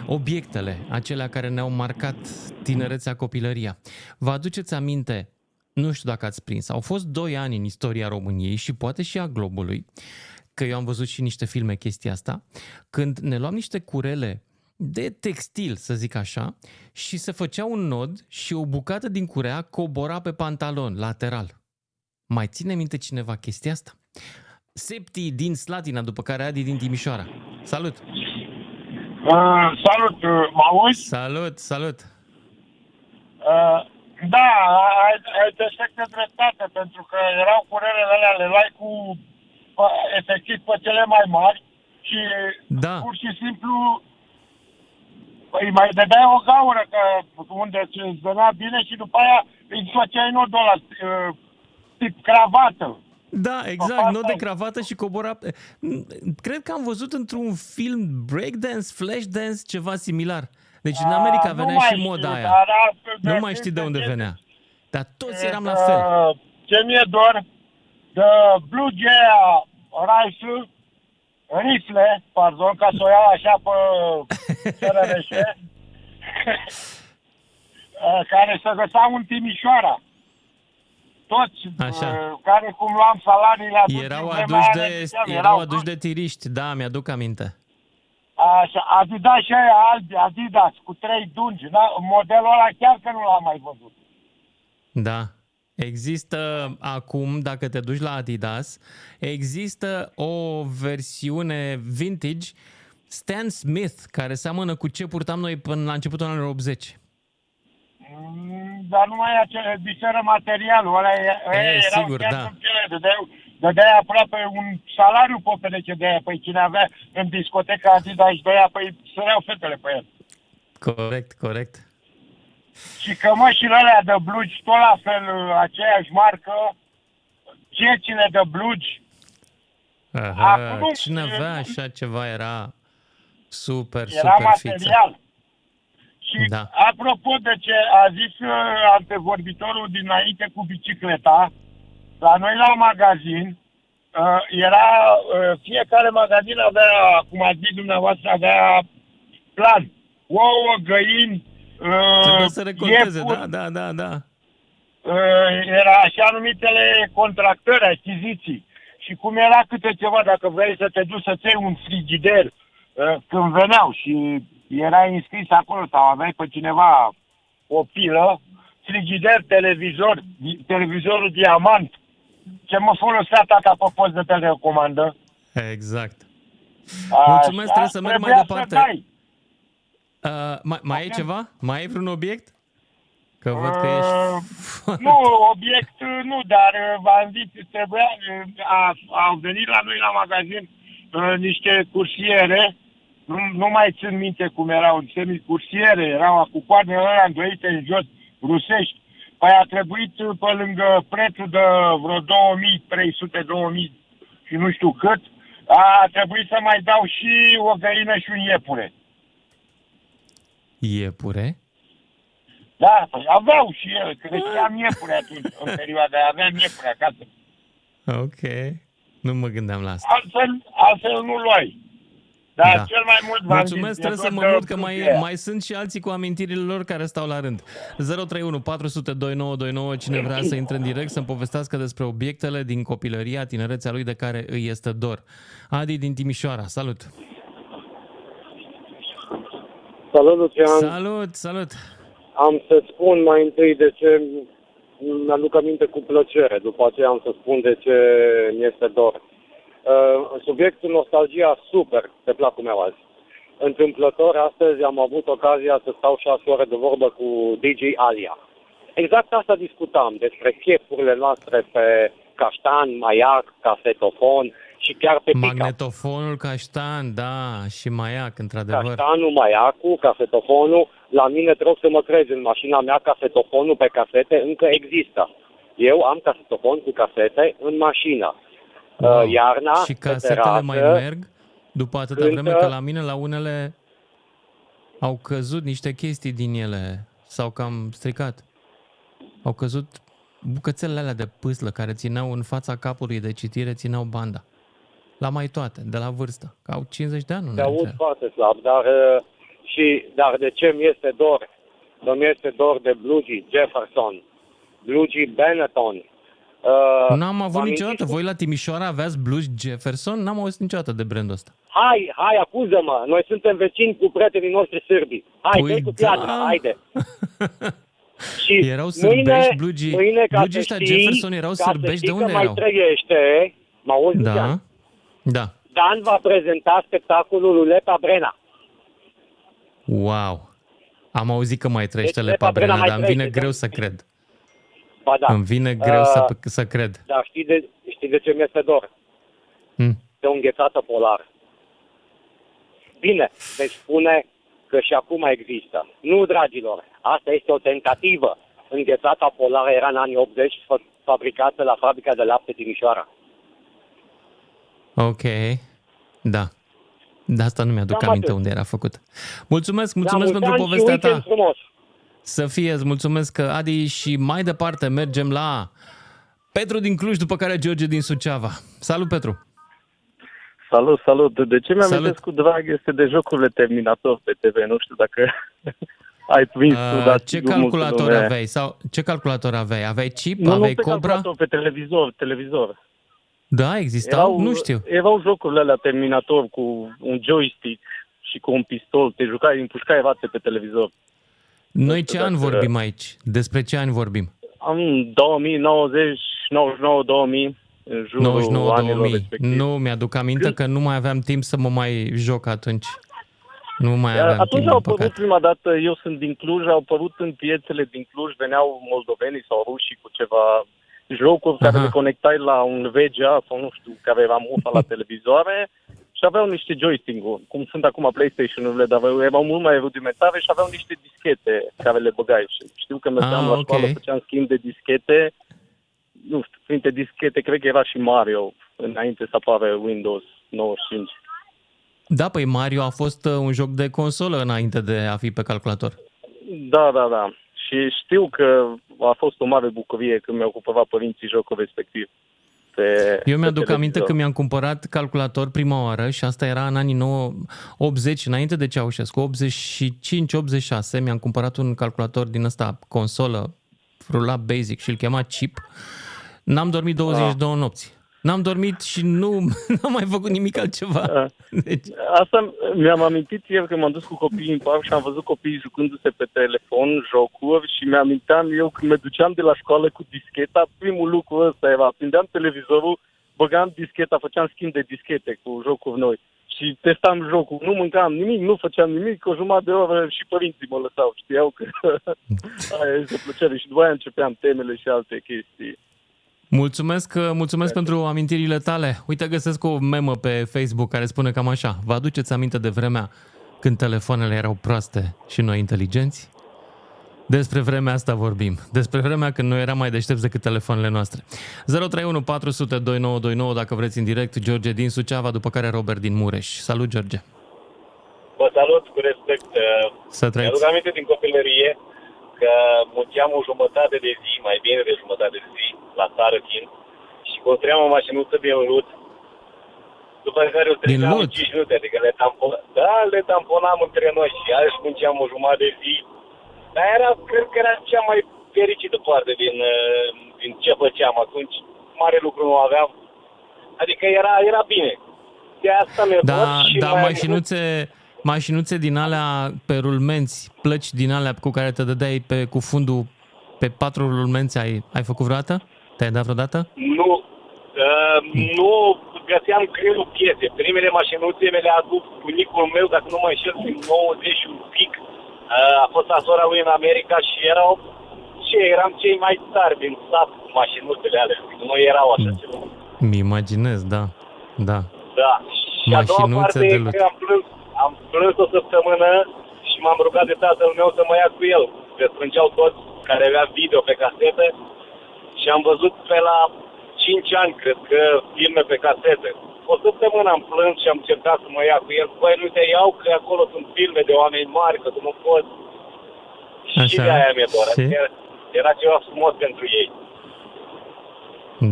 Obiectele, acelea care ne-au marcat tinerețea, copilăria. Vă aduceți aminte, nu știu dacă ați prins, au fost doi ani în istoria României și poate și a globului, că eu am văzut și niște filme chestia asta, când ne luam niște curele de textil, să zic așa, și se făcea un nod și o bucată din curea cobora pe pantalon, lateral. Mai ține minte cineva chestia asta? Septi din Slatina, după care Adi din Timișoara. Salut! Uh, salut, uh, mă auzi? Salut, salut! Uh, da, ai, ai perfectă dreptate, pentru că erau curelele alea, le luai cu uh, efectiv pe cele mai mari și Da. pur și simplu Păi mai dădeai o gaură că unde îți venea bine și după aia îi făceai nodul ăla, uh, tip cravată. Da, exact, nod de cravată și cobora... Cred că am văzut într-un film breakdance, flashdance, ceva similar. Deci în America nu venea mai și moda știu, aia. dar a- Nu mai știi de unde venea. Dar toți E, eram la de- fel. Ce mi-e dor? De Blue Jay Rifle, rifle, pardon, ca să o iau așa pe CRRS, care să găseau în Timișoara. Toți Așa. uh, care cum luam salariile atunci Erau în vremea aduși aia, de, ziceam, erau aduși de tiriști, da, mi-aduc aminte. Așa, Adidas și aia albi, Adidas, cu trei dungi. Da? Modelul ăla chiar că nu l-am mai văzut. Da. Există acum, dacă te duci la Adidas, există o versiune vintage Stan Smith, care seamănă cu ce purtam noi până la începutul anilor 80. Mm, Dar nu mai e acel, diferă materialul. Ăla e, E, e, erau sigur, chiar da. în piele, dădeai, dădeai aproape un salariu pe pereche de aia. Păi cine avea în discoteca Adidas și de aia, păi săreau fetele pe el. Corect, corect. Și cămășile alea de blugi, tot la fel, aceeași marcă, cecile de blugi, Aha, Acum, cine e- avea așa ceva era super, era super fiță. material. Și Da. apropo de ce a zis uh, antevorbitorul dinainte cu bicicleta, la noi la magazin, uh, era, uh, fiecare magazin avea, cum a zis dumneavoastră, avea plan. Ouă, găini, uh, Trebuie să recolteze, iepuri, da, da, da, da. uh, era așa numitele contractări, achiziții. Și cum era câte ceva, dacă vrei să te duci să-ți iei un frigider uh, când veneau și era înscris acolo sau aveai pe cineva o pilă, frigider, televizor, di- televizorul diamant, ce mă folosea tata pe post de telecomandă. Exact. Așa, Mulțumesc, trebuie să merg mai trebuia departe. Să dai. Uh, mai, mai ai ceva? Mai ai vreun obiect? Că văd că Uh, ești... Nu, obiect uh, nu, dar uh, v-am zis, trebuia, uh, a, au venit la noi la magazin uh, niște cursiere, nu, nu mai țin minte cum erau, niște cursiere, erau cu coarnele alea îndoite în jos, rusești. Păi a trebuit uh, pe lângă prețul de vreo 2300-2000 și nu știu cât, a trebuit să mai dau și o găină și un iepure. Iepure? Da, păi aveau și ele, creșteam iepure atunci, în perioada aia, aveam iepure acasă. Ok. Nu mă gândeam la asta. Altfel, altfel nu luai. Dar Da. da. cel mai mult v-am Mulțumesc, zis, trebuie e să mă doar mut de că mai, plăcere. mai sunt și alții cu amintirile lor care stau la rând. 031 400 2929, cine vrea să intre în direct să-mi povestească despre obiectele din copilăria, tinerețea lui de care îi este dor. Adi din Timișoara, salut! Salut, Lucian. Salut, salut! Am să spun mai întâi de ce mi-aduc aminte cu plăcere, după aceea am să spun de ce mi este dor. Uh, subiectul nostalgia, super, pe placul meu azi. Întâmplător, astăzi am avut ocazia să stau șase ore de vorbă cu DJ Alia. Exact asta discutam, despre chefurile noastre pe caștan, maiac, casetofon și chiar pe pick Magnetofonul caștan, da, și maiac, într-adevăr. Caștanul, maiacul, casetofonul, la mine te rog să mă crezi, în mașina mea casetofonul pe casete încă există. Eu am casetofon cu casete în mașină. Wow. Uh, Iarna, și pe casetele terasă, mai merg după atâta cântă- vreme că la mine, la unele, au căzut niște chestii din ele, s-au cam stricat. Au căzut bucățelele alea de pâslă care țineau în fața capului de citire, țineau banda. La mai toate, de la vârstă. Că au 50 de ani Te unele aud dintre ele. foarte slab, dar, uh, și, dar de ce mi este dor? Mi este dor de Blugie Jefferson, Blugie Benetton. Uh, N-am avut vă niciodată. amintiți? Voi la Timișoara aveați Blues Jefferson? N-am auzit niciodată de brandul ăsta. Hai, hai, acuză-mă, noi suntem vecini cu prietenii noștri sârbi. Hai, Păi dă cu da. piatra, haide. Și Erau sârbești, Blugi- mâine, ca Blugi să ăștia știi, Jefferson erau ca să sârbești, știi de că unde mai erau? trăiește, mă auzi, Da. Lucian? Da. Dan va prezenta spectacolul lui Lepa Brena. Wow. Am auzit că mai trăiește Deci, Lepa Lepa Brena Brena, mai dar îmi vine trăiește, greu da. să cred. Ba da. Îmi vine greu Uh, să, să cred. Dar știi de, știi de ce mi-este dor? Hmm. De o înghețată polară. Bine, deci spune că că și acum există. Nu, dragilor, asta este o tentativă. Înghețata polară era în anii 80 fa- fabricată la fabrica de lapte Timișoara. Ok, da. De asta nu mi-aduc Cam aminte atât. unde era făcut. Mulțumesc, mulțumesc La mulți pentru ani și povestea weekend ta. frumos. Să fie, îți mulțumesc, Adi, și mai departe mergem la Petru din Cluj, după care George din Suceava. Salut, Petru! Salut, salut. De ce mi-am Salut. amintesc cu drag este de jocurile Terminator pe TV. Nu știu dacă ai prins tu, Uh, dar ce sigur multă calculator lume- aveai? Sau ce calculator aveai? Aveai chip? Nu, nu aveai pe Cobra? calculator, pe televizor, televizor. Da, existau? nu știu. Erau jocurile alea Terminator cu un joystick și cu un pistol. Te jucai, împușcai rate pe televizor. Noi ce dacă- an vorbim aici? Despre ce ani vorbim? Am 2000, 90, 99, 2000, în jurul 99 anilor 2000. respectiv. Nu mi-aduc aminte că nu mai aveam timp să mă mai joc atunci. Nu mai aveam Atunci timp, au din apărut păcate. prima dată, eu sunt din Cluj, au apărut în piețele din Cluj, veneau moldovenii sau rușii cu ceva jocuri care Aha. le conectai la un VGA sau nu știu, care era mufa la televizoare și aveau niște joystick-uri, cum sunt acum PlayStation-urile, dar erau mult mai rudimentare și aveau niște dischete care le băgai. Și știu că mergeam Ah, la ok. școală, făceam schimb de dischete, nu știu, printre dischete, cred că era și Mario, înainte să apară Windows 95. Da, păi Mario a fost uh, un joc de consolă înainte de a fi pe calculator. Da, da, da. Și știu că a fost o mare bucurie când mi-au cumpărat părinții jocul respectiv. Pe, Eu pe mi-aduc aminte televizor. că mi-am cumpărat calculator prima oară și asta era în anii 9, 80, înainte de Ceaușescu, 85-86, mi-am cumpărat un calculator din ăsta, consolă, rula basic și îl chema chip. N-am dormit 22 Ah. nopți. N-am dormit și nu am mai făcut nimic altceva. Ah. Deci, Asta mi-am amintit ieri că m-am dus cu copiii în parc și am văzut copiii jucându-se pe telefon, jocuri și mi-aminteam eu când mă duceam de la școală cu discheta, primul lucru ăsta era, prindeam televizorul, băgam discheta, făceam schimb de dischete cu jocuri noi și testam jocul, nu mâncam nimic, nu făceam nimic, o jumătate de oră și părinții mă lăsau, știau că aia este plăcere și după aia începeam temele și alte chestii. Mulțumesc, uh, mulțumesc pentru amintirile tale. Uite, găsesc o memă pe Facebook care spune cam așa. Vă aduceți aminte de vremea când telefoanele erau proaste și noi inteligenți? Despre vremea asta vorbim. Despre vremea când noi eram mai deștepți decât telefoanele noastre. 031 400 2929 dacă vreți în direct, George din Suceava, după care Robert din Mureș. Salut, George! Vă salut cu respect. Să trăiți! Mi-aduc aminte din copilărie că munceam o jumătate de zi, mai bine de jumătate de zi, la țară fiind, și construiam o mașinuță din lut, după care o treceam în 5 minute, adică le, tampon, da, le tamponam între noi și iarăși munceam o jumătate de zi. Dar era, cred că era cea mai fericită parte din, uh, din ce făceam atunci. Mare lucru nu aveam. Adică era, era bine. De asta mi-e Da, dor și da, mai mașinuțe, mașinuțe din alea pe rulmenți, plăci din alea cu care te dădeai pe, cu fundul pe patru rulmenți, ai, ai făcut vreodată? Te-ai dat vreodată? Nu, uh, nu găseam greu piese. Primele mașinuțe mi le-a adus bunicul meu, dacă nu mă înșel, din 90 și un pic. Uh, a fost la sora lui în America și erau ce eram cei mai tari din sat cu mașinuțele alea. Nu erau așa ceva. Mi imaginez, da. Da. Da. Și a doua Mașinuțe parte de e lut. că am plâns, am plâns o săptămână și m-am rugat de tatăl meu să mă ia cu el. Că strângeau toți care avea video pe casetă și am văzut pe la 5 ani, cred că, filme pe casete. O săptămână am plâns și am încercat să mă ia cu el. Băi, nu te iau, că acolo sunt filme de oameni mari, că tu nu poți. Și Așa, de aia mi-e doar. și? Adică Era ceva frumos pentru ei.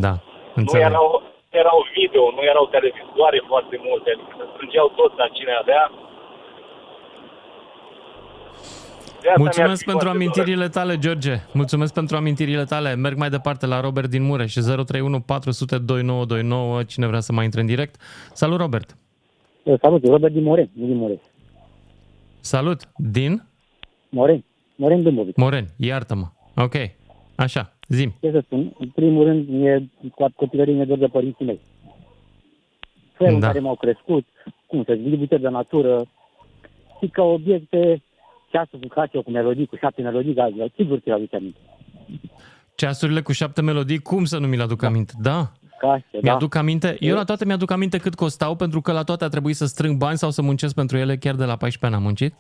Da, Nu înțeleg. erau, erau video, nu erau televizoare foarte multe. Adică se strângeau toți la cine avea. De asta mi-ar Mulțumesc fi pentru foarte amintirile tale, George. Mulțumesc pentru amintirile tale. Merg mai departe la Robert din Mureș, 031 400 2929, cine vrea să mai intre în direct. Salut, Robert! Salut, Robert din Moren, nu din Moren. Salut! Din? Moren, Moren Dâmbovic. Moren, iartă-mă. Ok, așa, zim. Ce să spun, în primul rând, e cu copilărie mi-e dor de părinții mei. Felul Da. în care m-au crescut, cum să zic, iubite de natură, și ca obiecte, ceasul cu Casio, cu melodii, cu șapte melodii, dar sigur ți-l aduce aminte. Ceasurile cu șapte melodii, cum să nu mi-l aduc aminte? Da? case, da. Mi-aduc aminte, eu la toate mi-aduc aminte cât costau, pentru că la toate a trebuit să strâng bani sau să muncesc pentru ele, chiar de la 14 ani am muncit.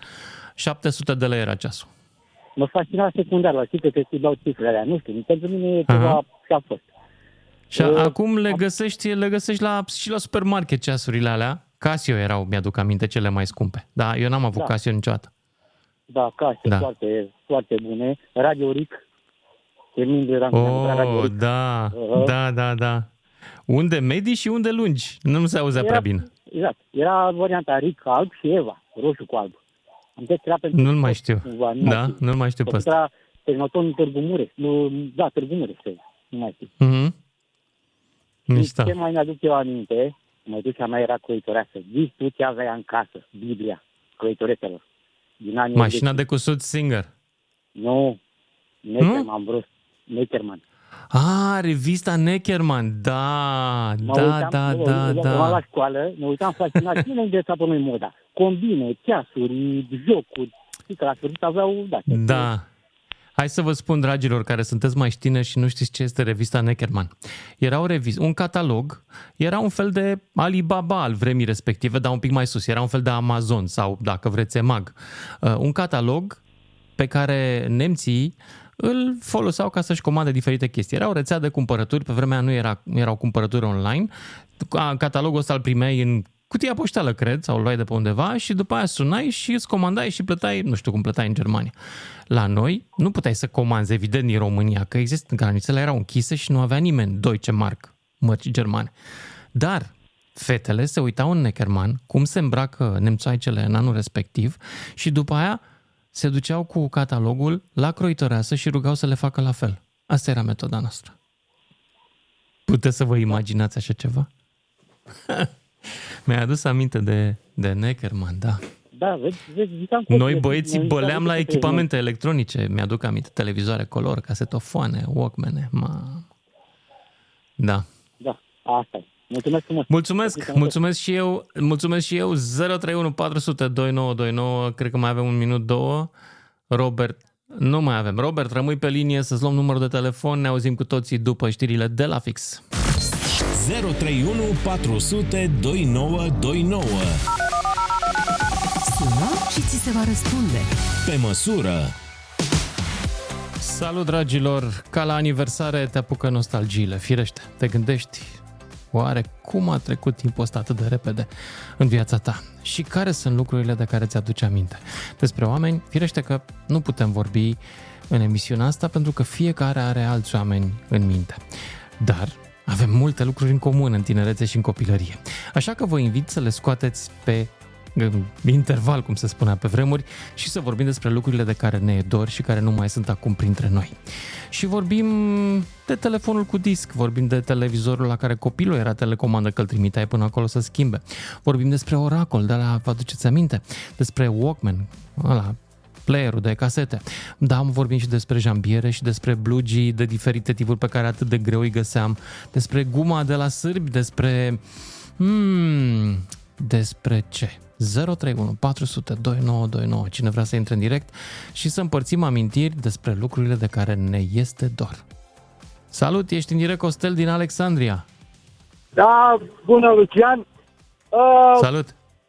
700 de lei era ceasul. Mă fascina secundar, la știi că trebuie să dau cifrele alea. Nu știu, pentru mine e ceva Aha. și a fost. Și Uh, acum le găsești, le găsești la, și la supermarket ceasurile alea. Casio erau, mi-aduc aminte, cele mai scumpe. Da, eu n-am avut Da. Casio niciodată. Da, case Da. foarte, foarte bune. Radio Ric, de mic eram oh, Radio Oh, Ric. da, Uh-huh. da, da, da. Unde medii și unde lungi. Nu se auzea prea bine. Exact. Era varianta Ric alb și Eva, roșu cu alb. Am zis că era pentru Nu-l mai toți, știu. cumva, nu mai Da, știu. nu-l mai știu pe Făcut ăsta. Era Termoton Târgu Mureș. Nu, da, Târgu Mureș, cred. nu mai știu. Mhm. Mișto. Ce mai mi-aduc eu aminte, mătușa mea era croitoreasă. Zici tu ce avea în casă, Biblia, croitoreselor. Din anii Mașina 80. de cusut Singer. Nu, Neckerman, vreo Neckerman. Ah, revista Neckerman. Da, Mă da, uitam, da, eu- da, eu eram la da. școală, mă uitam fascinat. Cine ne învăța pe noi moda? Combine, ceasuri, jocuri. Știi că la sfârșit aveau, da, Da. Hai să vă spun, dragilor, care sunteți mai tineri și nu știți ce este revista Neckerman. Era o revis- un catalog, era un fel de Alibaba al vremii respective, dar un pic mai sus. Era un fel de Amazon sau, dacă vreți, Emag. Uh, Un catalog pe care nemții îl foloseau ca să-și comande diferite chestii. Era o rețea de cumpărături, pe vremea nu era, nu erau cumpărături online. A, Catalogul ăsta îl primeai în cutia poștală, cred, sau îl luai de pe undeva și după aia sunai și îți comandai și plătai, nu știu cum plătai în Germania. La noi nu puteai să comanzi, evident, din România, că există, granițele erau închise și nu avea nimeni Deutsche Mark, mărci germane. Dar fetele se uitau în Neckerman, cum se îmbracă nemțoaicele în anul respectiv și după aia se duceau cu catalogul la croitoreasă și rugau să le facă la fel. Asta era metoda noastră. Puteți să vă imaginați așa ceva? Mi-a adus aminte de, de Neckerman, da. Da, vezi, vezi, ziceam că- Noi băieții noi băleam ziceam la că- echipamente electronice, mi-aduc aminte, televizoare color, casetofoane, Walkman, ma... Da. Da, asta e. Mulțumesc frumos. Mulțumesc, mulțumesc și eu, mulțumesc și eu, 031 400 2929, cred că mai avem un minut, două. Robert, nu mai avem. Robert, rămâi pe linie să-ți luăm numărul de telefon, ne auzim cu toții după știrile de la fix. 031 400 2929. Sună și ți se va răspunde. Pe măsură. Salut, dragilor! Ca la aniversare te apucă nostalgiile, firește. Te gândești, oare cum a trecut timpul ăsta atât de repede în viața ta? Și care sunt lucrurile de care ți-aduce aminte? Despre oameni, firește că nu putem vorbi în emisiunea asta pentru că fiecare are alți oameni în minte. Dar avem multe lucruri în comun în tinerețe și în copilărie. Așa că vă invit să le scoateți pe în interval, cum se spunea pe vremuri, și să vorbim despre lucrurile de care ne e dor și care nu mai sunt acum printre noi. Și vorbim de telefonul cu disc, vorbim de televizorul la care copilul era telecomandă că îl trimiteai până acolo să schimbe. Vorbim despre Oracle, de la, vă aduceți aminte? Despre Walkman, ăla, playerul de casete. Da, vorbim și despre jambiere și despre blugii de diferite tipuri pe care atât de greu îi găseam, despre guma de la sârbi, despre... Hmm, despre ce? 031 400 2929. Cine vrea să intre în direct și să împărțim amintiri despre lucrurile de care ne este dor. Salut, ești în direct Costel din Alexandria. Da, bună, Lucian. Uh, Salut.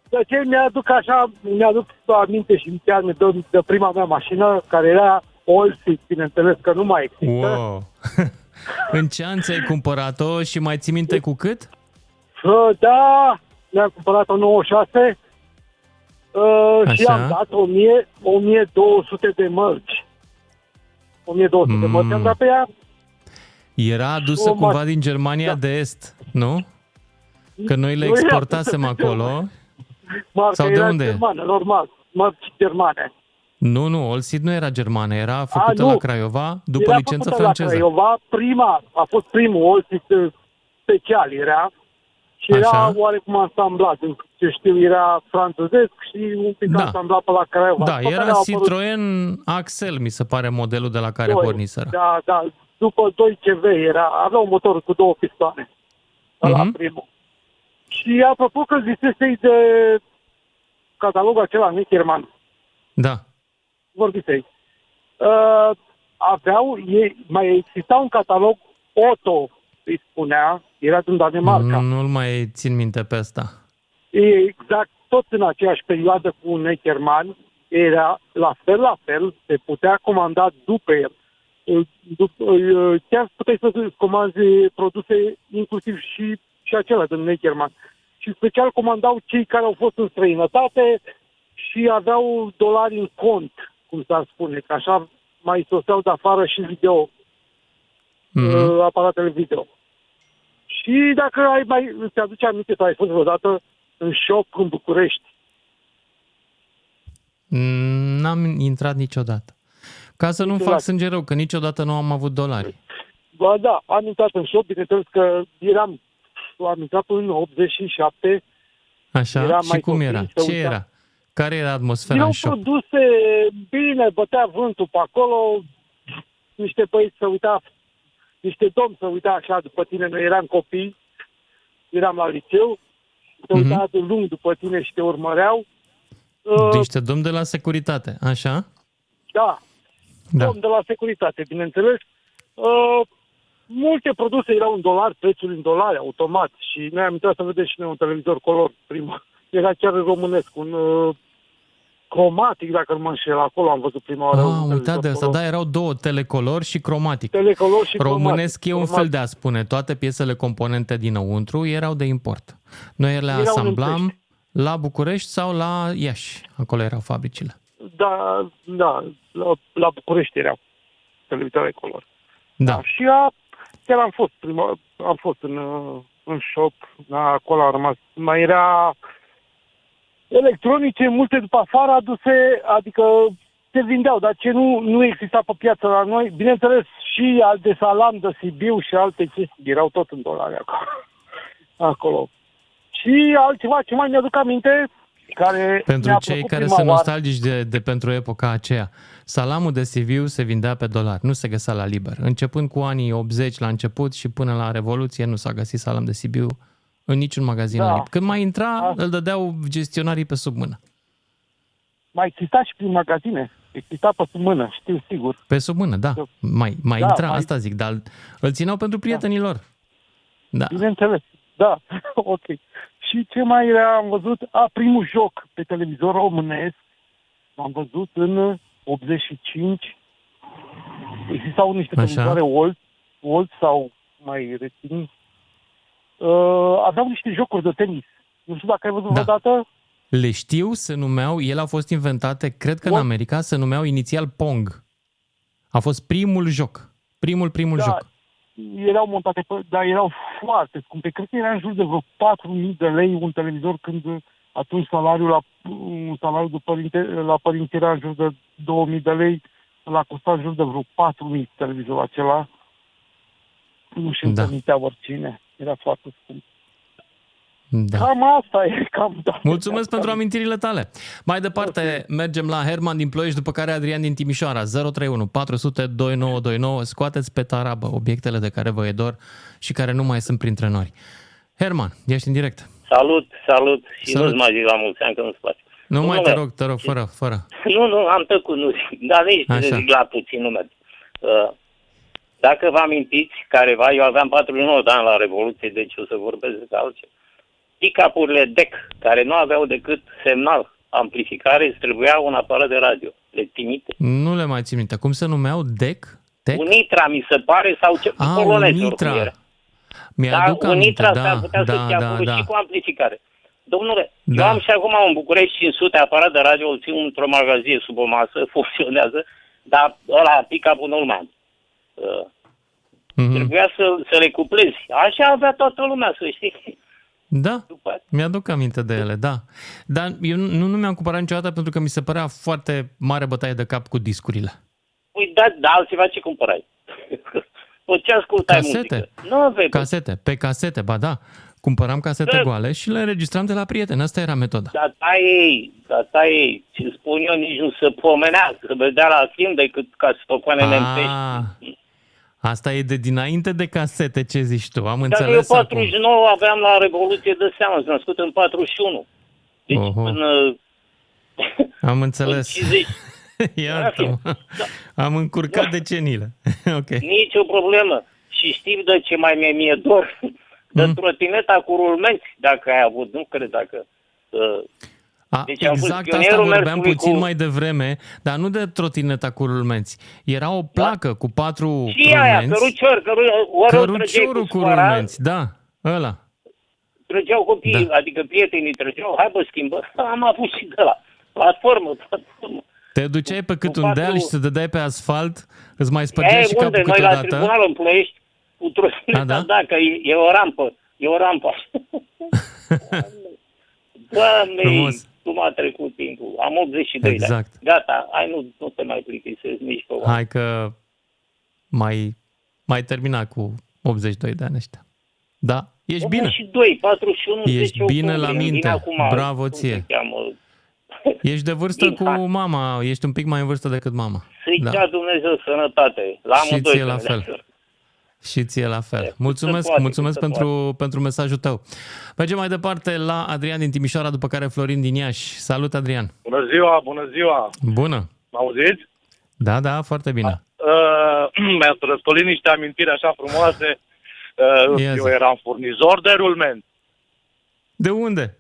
De ce mi-aduc așa, mi-aduc aminte și chiar mi de, de prima mea mașină, care era Olsi, bineînțeles că nu mai există. Wow. în ce an ți-ai cumpărat-o și mai ții minte cu cât? Uh, da, mi-am cumpărat-o 96 uh, și Așa. am dat 1000, 1200 de mărci. 1200 de mărci am dat pe ea. Era adusă O ma- cumva din Germania da. de Est, nu? Că noi le Nu era exportasem adusă din acolo. Marca Sau de era unde? germană, normal, mărci germane. Nu, nu, Olsid nu era germană, era făcută nu. la Craiova după era licență făcută franceză. La Craiova, prima, a fost primul Olsi special era și era Așa. oarecum ansamblat. Din ce știu, era franțuzesc și un pic Da. ansamblat pe la Craiova. Da, După era care au apărut Citroen Axel, mi se pare modelul de la care doi. porniseră. Da, da, după 2 CV era, avea un motor cu două pistoane. Ăla Mhm. primul. Și apropo că zisesei de catalogul acela Nickerman, Da. vorbisei, uh, aveau, ei, mai exista un catalog Otto, îi spunea, era din Danemarca. Nu-l mai țin minte pe asta. Exact, tot în aceeași perioadă cu un Neckerman, era la fel, la fel, se putea comanda după el. Dup- uh, chiar puteai să îți comanzi produse, inclusiv și, și acelea din Neckerman. Și special comandau cei care au fost în străinătate și aveau dolari în cont, cum s-ar spune, că așa mai soseau de afară și video, mm-hmm. aparatele video. Și dacă ai mai, îți aduce aminte sau ai fost vreodată în shop în București, Mm, N-am intrat niciodată. Ca să nu fac Niciodată. sânge rău, că niciodată nu am avut dolari. Ba da, am intrat în shop, bineînțeles că eram, am intrat în 87, Așa? Era și mai cum copii, era? se Ce uita. era? Care era atmosfera erau în shop? produse bine, bătea vântul pe acolo, niște băieți să uita, niște domni să uita așa după tine, noi eram copii, eram la liceu, se Mhm. uita de lung după tine și te urmăreau. Uh, Niște domn de la securitate, așa? Da, Da. Domn de la securitate, bineînțeles. Uh, multe produse erau în dolari, prețul în dolari, automat. Și noi am intrat să vedem și noi un televizor color prima. Era chiar românesc, un uh, cromatic, dacă nu mă înșel, acolo am văzut prima oară. Ah, un am televizor uitat de asta, color. da, erau două, telecolor și cromatic. Telecolor și Românesc cromatic. e un fel de a spune, toate piesele componente dinăuntru erau de import. Noi le Erau în asamblam la București sau la Iași, acolo erau fabricile. Da, da, la, la București erau televizoare color. Da. Și a, chiar am fost prima, am fost în, uh, în shop, da, acolo a rămas. Mai era electronice, multe după afară aduse, adică se vindeau, dar ce nu, nu exista pe piață la noi, bineînțeles și al de salam de Sibiu și alte chestii, erau tot în dolari acolo. acolo. Și altceva ce mai mi-aduc aminte, care Pentru mi-a cei plăcut care prima sunt oară, nostalgici de, de pentru epoca aceea, salamul de Sibiu se vindea pe dolar, nu se găsea la liber. Începând cu anii 80 la început și până la Revoluție nu s-a găsit salam de Sibiu în niciun magazin Da. la liber. Când mai intra, îl dădeau gestionarii pe sub mână. mai exista și prin magazine, exista pe sub mână, știu sigur. Pe sub mână, da. Mai, mai Da, intra, mai- asta zic, dar îl țineau pentru prietenii lor. Da. Bineînțeles, da, ok. Și ce mai era, am văzut, a, primul joc pe televizor românesc, am văzut în 85, existau niște Așa. televizoare old, old sau mai rețin, uh, aveau niște jocuri de tenis. Nu știu dacă ai văzut Da. vreodată. Le știu, se numeau, ele au fost inventate, cred că în What? America se numeau inițial Pong. A fost primul joc. Primul, primul Da, joc. erau montate, pe, dar erau foarte scumpe. Cred că era în jur de vreo 4.000 de lei un televizor când uh, atunci salariul la, un salariu de părinte, la părinți era în jur de 2.000 de lei. L-a costat în jur de vreo 4.000 televizorul acela. Nu știu Da. da. mintea oricine. Era foarte scump. Da. Cam asta e, cam da. Mulțumesc pentru amintirile tale. Mai departe mergem la Herman din Ploiești, după care Adrian din Timișoara. 031 400 2929. Scoateți pe tarabă obiectele de care vă e dor și care nu mai sunt printre noi. Herman, ești în direct. Salut, salut și Salut. nu-ți mai zic la mulți ani că nu-ți place. Nu mai te Domnule, rog, te rog, fără, fără. Nu, nu, am tăcut, nu zic, dar nici Așa. să zic la puțin, nu merge. Uh, dacă vă amintiți, careva, eu aveam 49 de ani la Revoluție, deci o să vorbesc de altceva. Pick-up-urile DEC, care nu aveau decât semnal, amplificare, îți trebuia un aparat de radio. Le trimite. Nu le mai țin minte. Cum se numeau? DEC? DEC? Unitra, mi se pare, sau ce, Ah, polonez, Unitra. oricum era. Mi-aduc da, aminte, Unitra da, s-ar putea să da, fie da, acolo da. și cu amplificare. Domnule, Da. eu am și acum în București 500 aparat de radio, îl țin într-o magazie sub o masă, funcționează, dar ăla pick-up-ul nu-l mai am. Uh, Mhm. Trebuia să, să le cuplezi. Așa avea toată lumea, să știi. Da, mi-aduc aminte de ele, da. Dar eu nu, nu mi-am cumpărat niciodată pentru că mi se părea foarte mare bătaie de cap cu discurile. Păi da, da, altceva ce cumpărai? Păi ce ascultai Casete. muzică? Nu aveai. Casete, pe casete, ba da. Cumpăram casete Da. goale și le înregistram de la prieteni. Asta era metoda. Data ei, data ei, ce spun eu, nici nu se pomenea, să vedea la film decât ca să tocoanele în pești. Ah, asta e de dinainte de casete, ce zici tu? Am Dar eu înțeles acum. 49 aveam la Revoluție de seamă, sunt născut în 41. Deci Oho. până... Am înțeles. 50. Iată-mă. Am încurcat deceniile. ok. Nici o problemă. Și Și știi de ce mai mi-e mie dor? De trotineta cu rulmenți, dacă ai avut, nu cred dacă... Uh, A, Deci am fost exact asta pionierul vorbeam mersului puțin cu- mai devreme, dar nu de trotineta cu rulmenți. Era o placă cu patru și aia, rulmenți. cărucior, căru, ori o trăgeai Căruciorul cu cu sfoara, rulmenți, da, ăla. trăgeau copiii, da. adică prietenii trăgeau, hai bă, schimbă, am avut și de la platformă, platformă. Te duceai pe cât Cu un patru- deal și te dădeai pe asfalt, îți mai spărgeai E, și unde? capul Noi la câteodată. tribunal în Ploiești, cu trotineta, A, da? da? că e, e o rampă, e o rampă. Doamne, Frumos. Cum a trecut timpul. Am 82 de Exact. ani. Gata, hai nu, nu te mai plictisezi nici pe oameni. Hai că mai, mai termina cu 82 de ani ăștia. Da, ești bine. 82, 41, Ești 10 bine la octombrie, minte. vine acum, Bravo cum ție. se cheamă? Ești de vârstă Din cu fapt. mama, ești un pic mai în vârstă decât mama. Să-i Da. dea Dumnezeu sănătate. La Și amândoi. ție la să ne dea fel. Și ție la fel. se Mulțumesc, poate, mulțumesc cât se pentru, pentru mesajul tău. Mergem mai departe la Adrian din Timișoara, după care Florin din Iași. Salut, Adrian! Bună ziua, bună ziua! Bună! Mă auziți? Da, da, foarte bine. Uh, mi-ați răstolit niște amintiri așa frumoase. Uh, Ia zi. eu eram furnizor de rulment. De unde?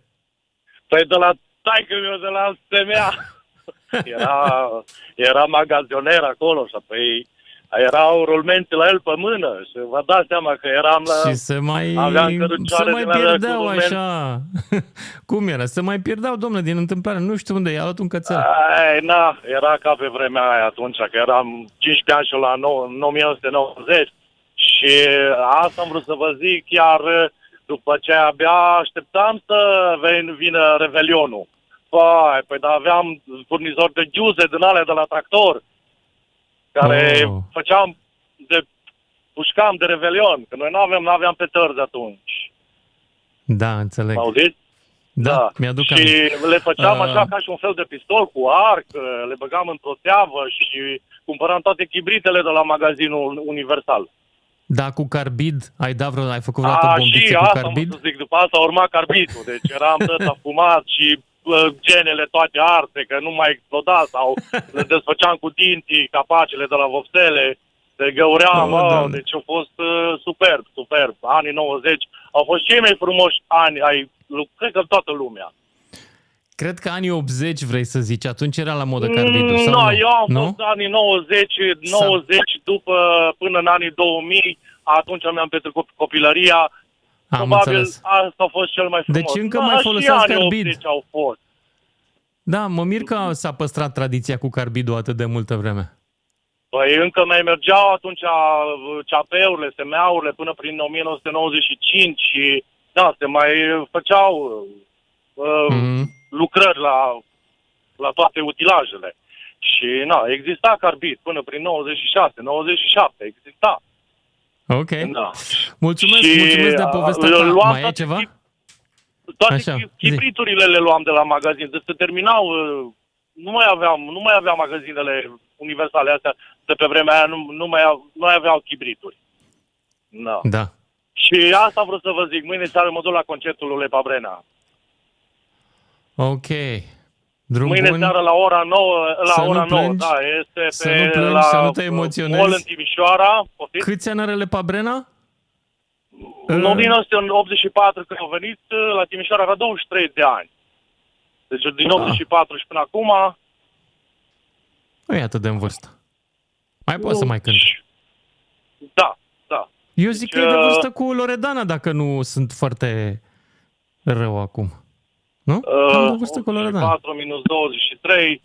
Păi de la taică meu de la SMA. Era, era magazioner acolo și apoi erau rulmente la el pe mână și vă dați seama că eram la... Și se mai, aveam se cărucioare mai din alea cu pierdeau rulment. așa. Cum era? Se mai pierdeau, domnule, din întâmplare. Nu știu unde, i-a luat un cățel. Ai, na, era ca pe vremea aia atunci, că eram 15 ani și eu la nou, în 1990 și asta am vrut să vă zic, chiar după ce abia așteptam să ven- vină Revelionul. Păi, păi da, aveam furnizori de giuze din alea de la tractor, care Oh. făceam de pușcam de Revelion, că noi nu aveam, nu aveam pe tărzi atunci. Da, înțeleg. Mă auziți? Da, mi-aduc Și aminte. le făceam Uh, așa ca și un fel de pistol cu arc, uh, le băgam într-o țeavă și cumpăram toate chibritele de la magazinul Universal. Da, cu carbid, ai dat vreo, ai făcut vreodată A, bombițe și cu asta carbid? mă să zic, după asta urma carbidul, deci eram tot afumat și uh, genele toate arse, că nu mai exploda sau le desfăceam cu dinții, capacele de la vopsele, se găuream, Oh, oh, Doamne. deci au fost uh, superb, superb. Anii 90 au fost cei mai frumoși ani ai, lu- cred că toată lumea. Cred că anii 80 vrei să zici, atunci era la modă carbidul, Mm, sau no, nu? eu am nu? fost anii 90, 90 după, până în anii 2000, atunci mi-am petrecut copilăria. Am Probabil înțeles. asta a fost cel mai frumos. Deci încă Da, mai și foloseați anii carbid. 80 au fost. Da, mă mir că s-a păstrat tradiția cu carbidul atât de multă vreme. Păi încă mai mergeau atunci CAP-urile, SMA-urile până prin 1995 și da, se mai făceau uh, Mhm. lucrări la, la toate utilajele. Și na, exista carbid până prin 96, 97, exista. Ok. Da. Mulțumesc, Și, mulțumesc de uh, povestea le ta. luam Mai ai toate ceva? Toate Așa, Așa, zi. chibriturile le luam de la magazin, deci se terminau, uh, nu mai aveam, nu mai aveam magazinele universale astea, de pe vremea aia nu, nu, mai, au- nu mai aveau chibrituri. Da. Da. Și asta vreau să vă zic, mâine seară mă duc la concertul lui Lepa Brena. Ok. Drum Mâine bun. seară la ora 9, la Să nu ora 9, plângi, da, este să pe nu plângi, la să nu te emoționezi. mall în Timișoara, poftiți? Câți ani are Lepa Brena? În 1984 când au venit la Timișoara avea 23 de ani. Deci din 84 și până acum Nu e atât de în vârstă. Mai poate să Nu. mai cânte. Da, da. Eu zic că Deci, e de uh, vârstă cu Loredana, dacă nu sunt foarte rău acum. Nu? Uh, Cam de vârstă cu Loredana. 4 minus 23,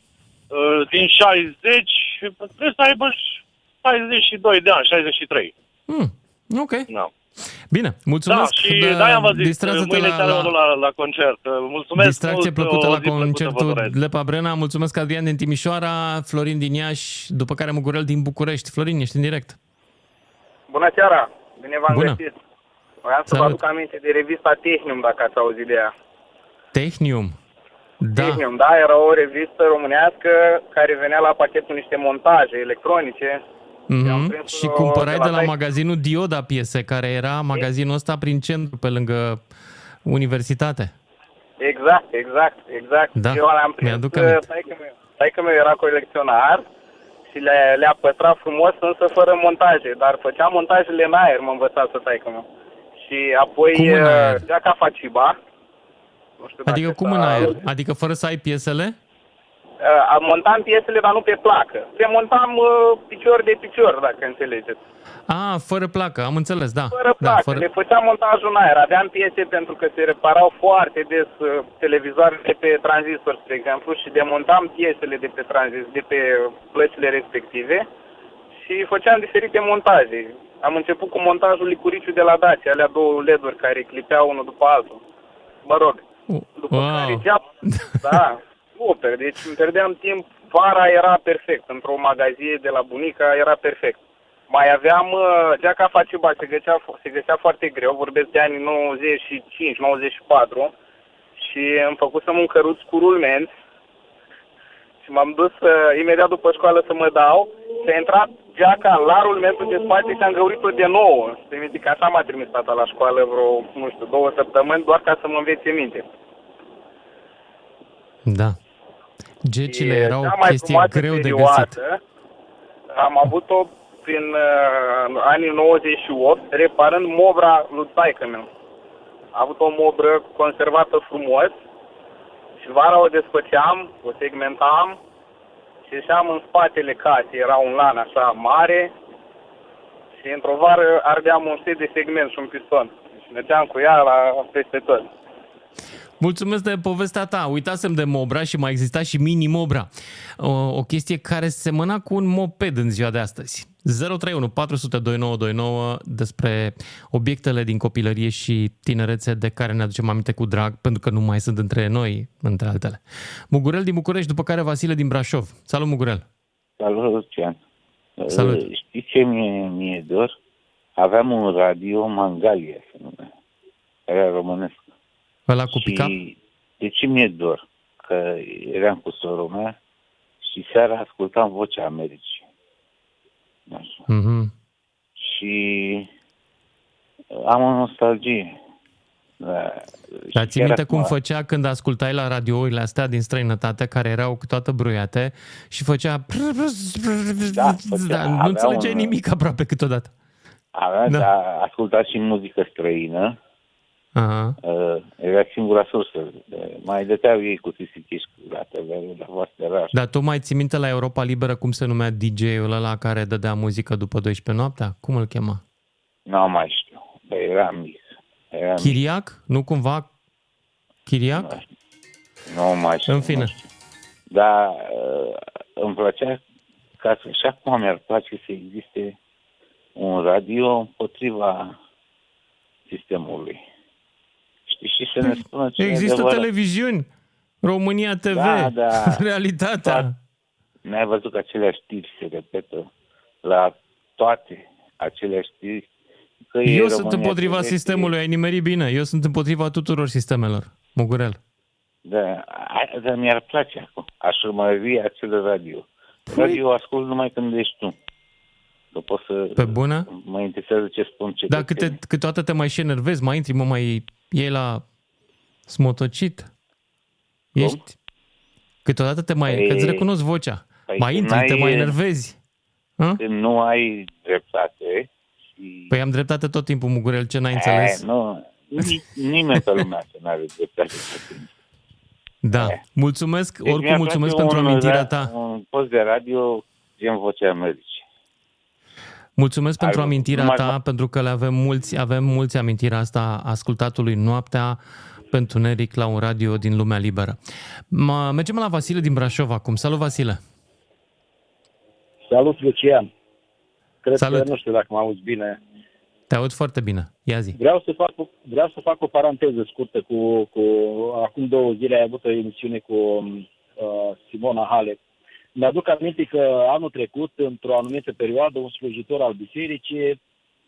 uh, din 60, trebuie să aibă 62 de ani, 63. Hmm. Ok. Da. Bine, mulțumesc. da, și de- da, am vă zis, distrează-te mâine la, seara la, la, la, la concert. Uh, Mulțumesc distracție mult, plăcută o la zi plăcută vă concertul doresc. Lepa Brena. Mulțumesc, Adrian din Timișoara, Florin din Iași, după care Mugurel din București. Florin, ești în direct. Bună seara! Bine v-am Bună. găsit! Vreau să vă Salut. aduc aminte de revista Tehnium, dacă ați auzit de ea. Tehnium. Da. Tehnium, da, era o revistă românească care venea la pachet cu niște montaje electronice. Mhm. Și uh, cumpărai de la de la Tech- magazinul Dioda piese, care era magazinul ăsta prin centru, pe lângă universitate. Exact, exact, exact. Da, Eu l-am prins, mi-aduc aminte. taică meu, taică meu era colecționar și le, le-a păstrat frumos, însă fără montaje, dar făcea montajele în aer, mă învăța să taică meu. Și apoi Cum în aer? uh, Geaca Faciba, nu știu Adică dacă cum în s-a- aer? Adică fără să ai piesele? Uh, montam piesele, dar nu pe placă. Le montam uh, picior de picior, dacă înțelegeți. A, fără placă, am înțeles, da. Fără da, placă. Le făceam montajul în aer. Aveam piese pentru că se reparau foarte des uh, televizoarele pe tranzistor, spre exemplu, și demontam piesele de pe, tranzis, de pe plăcile respective și făceam diferite montaje. Am început cu montajul licuriciu de la Dacia, alea două LED-uri care clipeau unul după altul. Mă rog, după Wow. care geap, da, super, deci îmi pierdeam timp, vara era perfect, într-o magazie de la bunica era perfect. Mai aveam, uh, geaca Faciba se găsea, se găsea foarte greu, vorbesc de anii 95-94 și îmi făcusem un căruț cu rulmenți. Și m-am dus uh, imediat după școală să mă dau. Și a intrat geaca la rulmentul de spate și am găurit-o de nou. Să minte că așa m-a trimis tata la școală vreo, nu știu, două săptămâni doar ca să mă învețe minte. Da. Gecile Și erau cea mai chestie frumoasă greu de perioadă găsit. Am avut-o prin uh, anii 98, reparând mobra lui taică meu. A avut o mobră conservată frumos și vara o despăceam, o segmentam și ieșeam în spatele casei, era un lan așa mare și într-o vară ardeam un set de segment și un piston. Și mergeam cu ea la peste tot. Mulțumesc de povestea ta. Uitasem de Mobra și mai exista și Mini Mobra. O, o chestie care semăna cu un moped în ziua de astăzi. 031 400 2929 despre obiectele din copilărie și tinerețe de care ne aducem aminte cu drag, pentru că nu mai sunt între noi, între altele. Mugurel din București, după care Vasile din Brașov. Salut, Mugurel! Salut, Lucian. Salut. Uh, Știți ce mi-e, mi-e dor? Aveam un radio Mangalia, se numea. Era românesc. Ăla cu pick Și de ce mi-e dor? Că eram cu sora mea și seara ascultam Vocea Americii. Așa. Mhm. Și am o nostalgie. Da. Dar ții chiar minte cum acum- făcea când ascultai la radiourile astea din străinătate, care erau toată bruiate și făcea... Da, da făcea- nu avea înțelegeai un- nimic aproape câteodată. Avea, Da. da. dar asculta și muzică străină. Aha. Uh, era singura sursă. Uh, mai dăteau ei cu tisichiși la TV, la voastră rar. Dar tu mai ții minte la Europa Liberă cum se numea DJ-ul ăla care dădea muzică după 12 noaptea? Cum îl chema? Nu mai știu. Bă, eram mic. Eram mic. Chiriac? Nu cumva? Chiriac? Nu mai știu. În fine. nu știu. Dar uh, îmi plăcea ca să, și acum mi-ar place să existe un radio împotriva sistemului. Știi, și să ne spună ce e Există adevărat. televiziuni. România TV. Da, da. Realitatea. N-ai văzut că aceleași știri se repetă la toate aceleași știri? Că e Eu sunt România împotriva TV, sistemului, ai nimerit bine. Eu sunt împotriva tuturor sistemelor. Mugurel. Da, a- dar mi-ar place acum. Aș urmări acel radio. Radio ascult numai când ești tu. Că pot să... Pe bună? Mă interesează ce spun ce Da, câte, câteodată te mai și enervezi, mai intri, mă, mai iei la smotocit. Ești... Câteodată te mai... Păi- Că îți recunosc vocea. Păi mai când intri, te ai- mai enervezi. Hă? Când nu ai dreptate și... Păi am dreptate tot timpul, Mugurel, ce n-ai înțeles? E, nu, ni- nimeni pe lumea asta n-are dreptate. Da. Mulțumesc, Deci oricum mi-ar mulțumesc place pentru un amintirea ra- ta. Un post de radio gen Vocea Americii. Mulțumesc pentru Ai- amintirea numai- ta, pentru că le avem mulți, avem mulți amintirea asta ascultatului noaptea pentru Neric la un radio din lumea liberă. Mă, mergem la Vasile din Brașov acum. Salut, Vasile! Salut, Lucian. Cred Salut. că nu știu dacă mă auzi bine. Te aud foarte bine. Ia zi. Vreau să fac, o- vreau să fac o paranteză scurtă cu, cu acum două zile ai avut o emisiune cu uh, Simona Halep. Mi-aduc aminte că anul trecut, într-o anumită perioadă, un slujitor al bisericii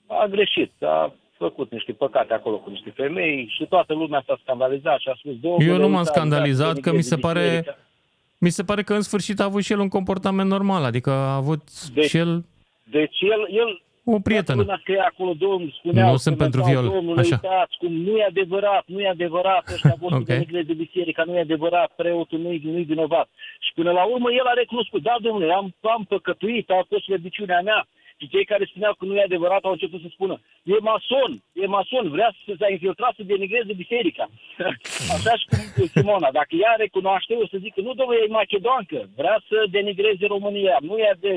a greșit, a făcut niște păcate acolo cu niște femei și toată lumea s-a scandalizat și a spus... "Domnule, Eu nu m-am uitați, scandalizat, uitați, că mi se pare, biserica." mi se pare că în sfârșit a avut și el un comportament normal, adică a avut Deci- și el... Deci el, el O prietenă. Toată lumea scria acolo, domnul, spuneau, Nu sunt pentru comentau, viol. Domnule, Așa. uitați cum nu e adevărat, nu e adevărat, ăștia vor Ok. să okay. de biserică, nu e adevărat, preotul nu-i, nu-i vinovat. Și până la urmă el a recunoscut, da, domnule, am, am păcătuit, a fost slăbiciunea mea. Și cei care spuneau că nu e adevărat au început să spună, e mason, e mason, vrea să se infiltrat să denigreze biserica. Așa și cu Simona, dacă ea recunoaște, o să zic că nu, domnule, e macedoancă, vrea să denigreze România, nu e de,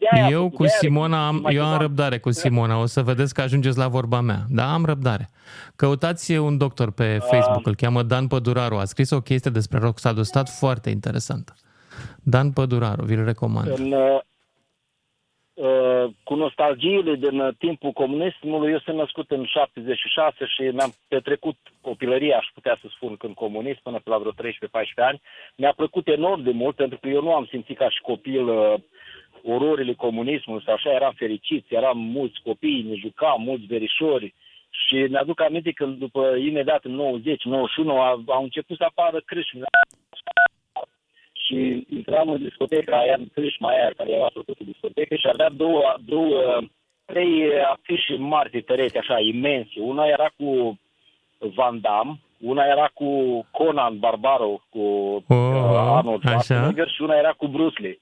de aia, Eu făcut, cu de aia Simona am, recunosc, eu am macedoancă. răbdare cu Simona. O să vedeți că ajungeți la vorba mea. Da, am răbdare. Căutați un doctor pe Facebook, îl cheamă Dan Păduraru. A scris o chestie despre Roxadostat foarte interesantă. Dan Păduraru, vi-l recomand. în, uh, uh, cu nostalgiile din uh, timpul comunismului, eu sunt născut în 76 și mi-am petrecut copilăria, aș putea să spun, când comunist, până pe la vreo 13-14 ani. Mi-a plăcut enorm de mult, pentru că eu nu am simțit ca și copil uh, ororile comunismului, sau așa, eram fericiți, eram mulți copii, ne jucam, mulți verișori. Și mi-aduc aminte că după, imediat în 90-91, au, au început să apară creștini și intram în discoteca aia, în crâșma aia care era făcută discotecă și avea două, două, trei afișe mari de perete, așa, imense. Una era cu Van Damme, una era cu Conan Barbaro, cu uh, Arnold așa. Schwarzenegger și una era cu Bruce Lee.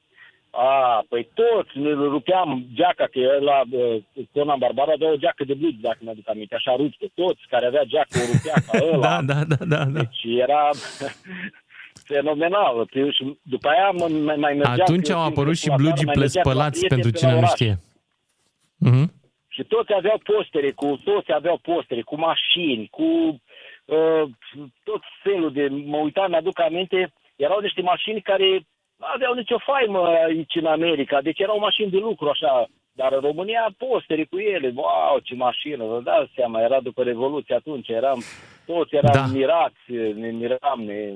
A, păi toți ne rupeam geaca, că el la uh, Conan Barbaro avea o geacă de blues, dacă mi-aduc aminte, așa ruptă. Toți care avea geacă o rupea ca ăla. Da, da, da, da, da. Deci era fenomenal. Și după aia mă, mai mai mergeam... Atunci eu au singur apărut și la țară, blugii mai mergeam la plespălați prieteni pentru pe la cine nu oraș. știe. Mhm. Și toți aveau postere, cu toți aveau postere, cu mașini, cu uh, tot felul de... Mă uitam, mi-aduc aminte, erau niște mașini care nu aveau nicio faimă aici în America, deci erau mașini de lucru așa, dar în România postere cu ele, wow, ce mașină, vă dați seama, era după Revoluție atunci, eram, toți eram Da. mirați, ne miram, ne...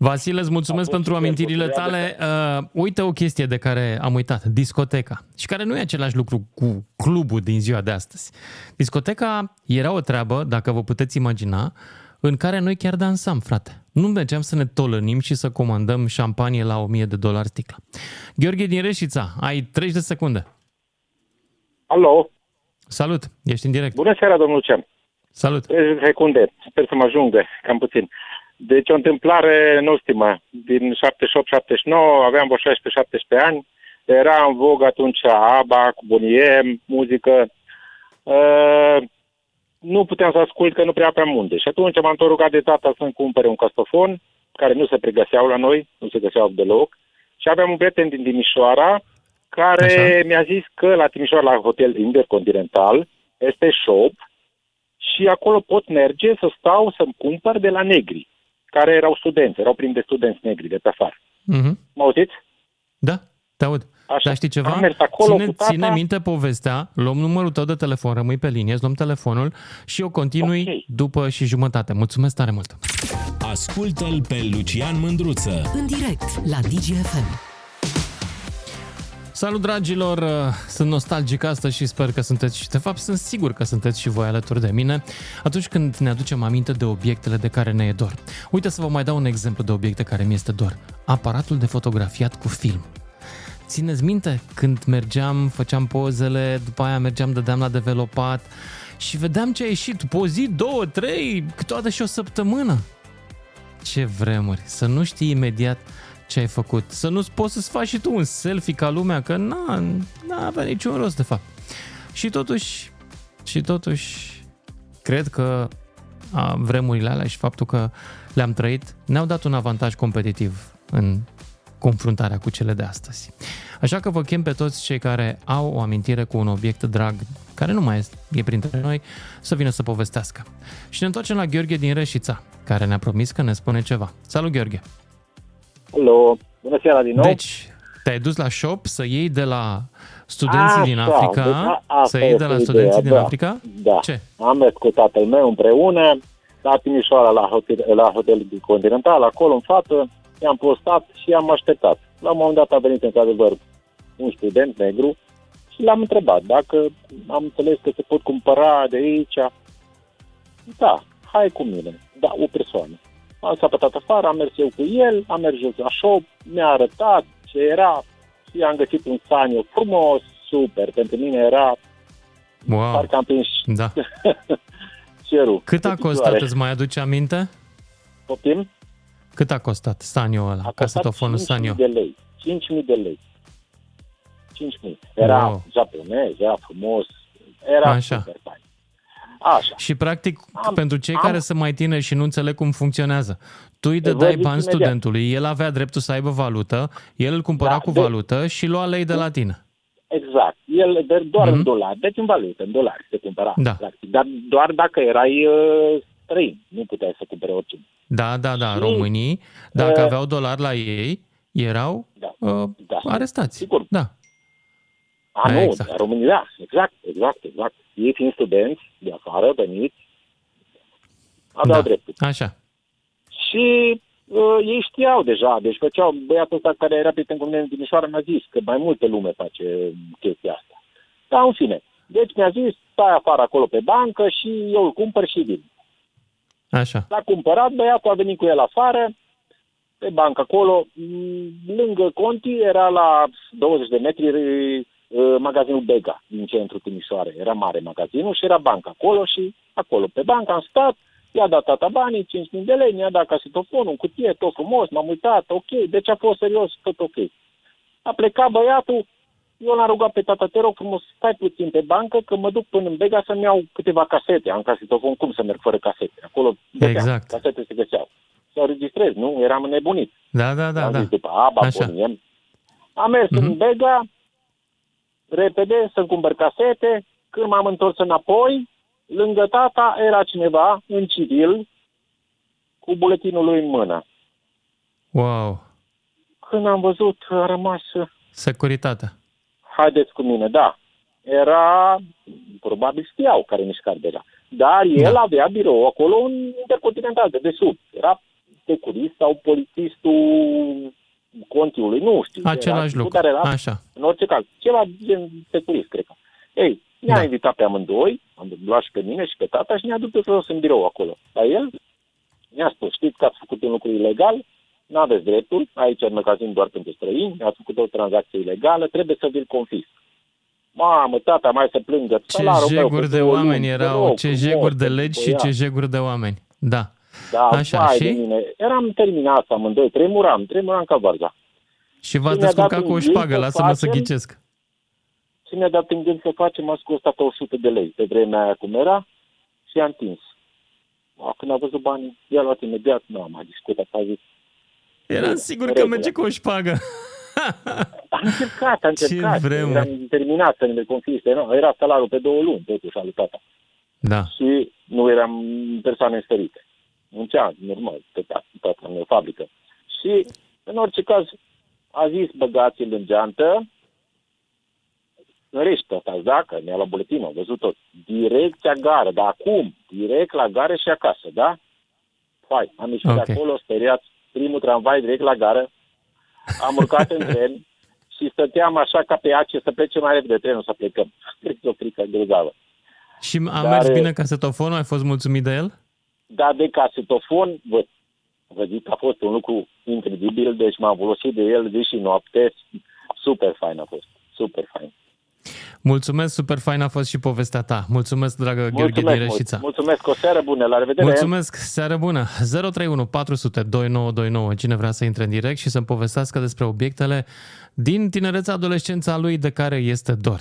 Vasile, îți mulțumesc A fost pentru super, amintirile o tale. Uh, uite o chestie de care am uitat, discoteca. Și care nu e același lucru cu clubul din ziua de astăzi. Discoteca era o treabă, dacă vă puteți imagina, în care noi chiar dansam, frate. Nu mergeam să ne tolănim și să comandăm șampanie la 1000 de dolari sticla. Gheorghe din Reșița, ai 30 de secunde. Alo, Salut, ești în direct. bună seara, domnul Ceam. Salut. 30 de secunde, sper să mă ajungă, cam puțin. Deci o întâmplare nostimă, din 78-79, aveam vreo 16-17 ani, era în vog atunci ABBA, cu Boniem, muzică. Uh, nu puteam să ascult că nu prea aveam unde. Și atunci m-am tot rugat de tata să-mi cumpere un castofon, care nu se pregăseau la noi, nu se găseau deloc. Și aveam un prieten din Timișoara, care Așa. mi-a zis că la Timișoara, la hotel Intercontinental, este shop și acolo pot merge să stau să-mi cumpăr de la negri, care erau studenți, erau prin de studenți negri de pe afară. Mhm. Mă auziți? Da, te aud. Așa. Dar știi ceva? Am mers acolo ține, cu tata. ține minte povestea, luăm numărul tău de telefon, rămâi pe linie, îți luăm telefonul și eu continui okay. după și jumătate. Mulțumesc tare mult! Ascultă-l pe Lucian Mândruță. În direct la DGFM. Salut dragilor, sunt nostalgic astăzi și sper că sunteți și de fapt sunt sigur că sunteți și voi alături de mine atunci când ne aducem aminte de obiectele de care ne e dor. Uite să vă mai dau un exemplu de obiecte care mi este dor. Aparatul de fotografiat cu film. Țineți minte când mergeam, făceam pozele, după aia mergeam, dădeam la developat și vedeam ce a ieșit pe o zi, două, trei, câteodată și o săptămână. Ce vremuri, să nu știi imediat ce ai făcut, să nu poți să-ți faci și tu un selfie ca lumea, că n-a, n-a avea niciun rost de fapt. Și totuși, și totuși, cred că a, vremurile alea și faptul că le-am trăit ne-au dat un avantaj competitiv în confruntarea cu cele de astăzi. Așa că vă chem pe toți cei care au o amintire cu un obiect drag care nu mai e printre noi, să vină să povestească. Și ne întoarcem la Gheorghe din Reșița, care ne-a promis că ne spune ceva. Salut, Gheorghe! Alo, bună seara din nou. Deci, te-ai dus la shop să iei de la studenții Așa, din Africa, deci a- asta să iei de la este studenții ideea, din da. Africa? Da. Ce? Am mers cu tatăl meu împreună la Timișoara, la hotel, la hotel Continental, acolo în față, i-am postat și i-am așteptat. La un moment dat a venit într-adevăr un student negru și l-am întrebat dacă am înțeles că se pot cumpăra de aici. Da, hai cu mine. Da, o persoană. Am săpătat afară, am mers eu cu el, am mers jos la shop, mi-a arătat ce era și am găsit un sanio frumos, super. Pentru mine era Wow. Parcă am prins Da. cerul. Cât a Pe costat, picioare. îți mai aduce aminte? Poftim? Cât a costat Sanio ăla, A costat casetofonul 5.000 Sanio? de lei. 5.000 de lei. 5.000. Era Wow. japonez, era frumos, era Așa. super fain. Așa. Și practic, Am- pentru cei am- care sunt mai tineri și nu înțeleg cum funcționează, tu îi Vă dădeai zic bani imediat. studentului, el avea dreptul să aibă valută, el îl cumpăra Da, cu de- valută și lua lei de la tine. Exact. El de- doar Mhm. în dolari, deci în valută, în dolari se cumpăra. Da. Practic. Dar doar dacă erai uh, străin, nu puteai să cumpere oricine. Da, da, da, Și, românii, dacă uh, aveau dolari la ei, erau Da. uh, Da, arestați. Sigur. Da. A, Da, nu, exact. exact. România, da, exact, exact, exact. Ei fiind studenți de afară, veniți, aveau Da. dreptul. Așa. Și uh, ei știau deja, deci făceau, băiatul ăsta care era prieten cu mine în Timișoara mi-a zis că mai multă lume face chestia asta. Da, în fine. Deci mi-a zis, stai afară acolo pe bancă și eu îl cumpăr și vin. Așa. L-a cumpărat, băiatul a venit cu el afară, pe bancă acolo, m, lângă Conti, era la 20 de metri uh, magazinul Bega din centrul Timișoare. Era mare magazinul și era banca acolo și acolo pe bancă am stat, i-a dat tata banii, 5.000 de lei, mi-a dat casetofonul, în cutie, tot frumos, m-am uitat, ok, deci a fost serios, tot ok. A plecat băiatul, eu l-am rugat pe tata, te rog frumos, stai puțin pe bancă, că mă duc până în Bega să-mi iau câteva casete. Am casetofon, cum să merg fără casete? Acolo găseam, Exact. casete se găseau. Să înregistrez, nu? Eram nebunit. Da, da, da, Am da. zis după aba, Așa. boniem. Am mers în Bega, repede, să-mi cumpăr casete. Când m-am întors înapoi, lângă tata era cineva în civil cu buletinul lui în mână. Wow. Când am văzut, a rămas, Securitatea. haideți cu mine, da. Era, probabil știau care mișcare de la. Dar el Da. avea birou acolo în Intercontinental, de desubt. Era securist sau polițistul contiului, nu știu. ce Același era, lucru. Dar era, Așa. în orice caz, ceva gen securist, cred că. Ei, ne-a Da. invitat pe amândoi, am luat și pe mine și pe tata și ne-a dus pe jos în birou acolo. Dar el mi-a spus, știți că ați făcut un lucru ilegal, nu aveți dreptul, aici în magazin doar pentru străini, ați făcut o tranzacție ilegală, trebuie să vi-l confisc. Mamă, tata, mai să plângă. Ce salarul meu jeguri cu de două oameni luni, te erau, rog ce frumos, jeguri de te legi și băiat. ce jeguri de oameni. Da. Da, Așa, vai și? de mine. Eram terminat amândoi, tremuram, tremuram ca varza. Și v-ați Și mi-a dat descurcat în cu o gând șpagă, să lasă-mă să facem- ghicesc. Și mi-a dat în gând să facem, a scos tata 100 de lei pe vremea aia cum era și a întins. A, când a văzut banii, i-a luat imediat, nu am mai discutat, a zis. Eram sigur că merge cu o șpagă. A încercat, a încercat. vremuri. Eram terminat să ne confisce. Nu, era salariul pe două luni, totuși, al lui tata. Da. Și nu eram persoane înstărite. Muncea, normal, pe tata, tata în fabrică. Și, în orice caz, a zis băgați-l în geantă, în rest, tata, dacă mi-a luat buletinul, a văzut tot. Direcția gară, dar acum, direct la gară și acasă, da? Hai, am ieșit Ok. de acolo, speriat, primul tramvai direct la gară, am urcat în tren și stăteam așa ca pe ace să plece mai repede trenul să plecăm. Cred că e o frică grozavă. Și a Dar, mers e- bine casetofonul? Ai fost mulțumit de el? Dar de casetofon, vă, vă zic că a fost un lucru incredibil, deci m-am folosit de el zi și noapte. Super fain a fost, super fain. Mulțumesc, super fain a fost și povestea ta. Mulțumesc, dragă Gheorghe din Mulțumesc, Reșița. mult, mulțumesc, o seară bună, la revedere! Mulțumesc, seară bună! 031 400 2929. Cine vrea să intre în direct și să-mi povestească despre obiectele din tinereța, adolescența lui de care este dor.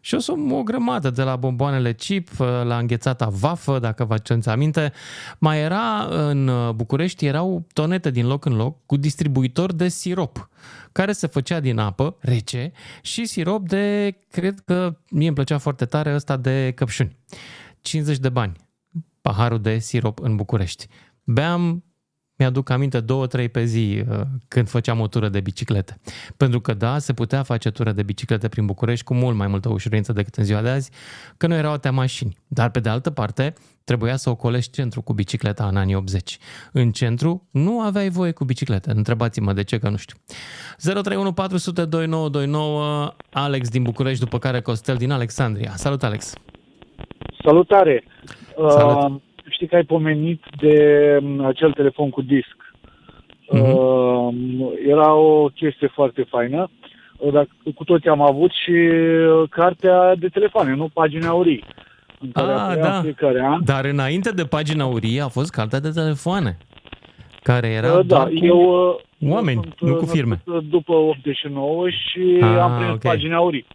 Și o să am o grămadă, de la bomboanele chip, la înghețata vafă, dacă vă aduceți aminte. Mai era în București, erau tonete din loc în loc cu distribuitor de sirop, care se făcea din apă rece și sirop de, cred că mie îmi plăcea foarte tare ăsta de căpșuni. 50 de bani paharul de sirop în București. Beam, mi-aduc aminte, două, trei pe zi uh, când făceam o tură de biciclete. Pentru că, da, se putea face tură de biciclete prin București cu mult mai multă ușurință decât în ziua de azi, că nu erau atâtea mașini. Dar, pe de altă parte, trebuia să ocolești centru cu bicicleta în anii 80. În centru nu aveai voie cu biciclete. Întrebați-mă de ce, că nu știu. 031 400 2929 Alex din București, după care Costel din Alexandria. Salut, Alex! Salutare! Salut. Uh, știi că ai pomenit de um, acel telefon cu disc. Mhm. Uh, era o chestie foarte faină. Dacă, cu toți am avut și uh, cartea de telefoane, nu pagina aurii. În care Ah, apărea da. fiecare an. Dar înainte de pagina aurie a fost cartea de telefoane, care era Uh, doar da, cu eu, uh, oameni, sunt, nu uh, cu firme. născut, uh, După 89 și Ah, am prins ok. pagina aurii.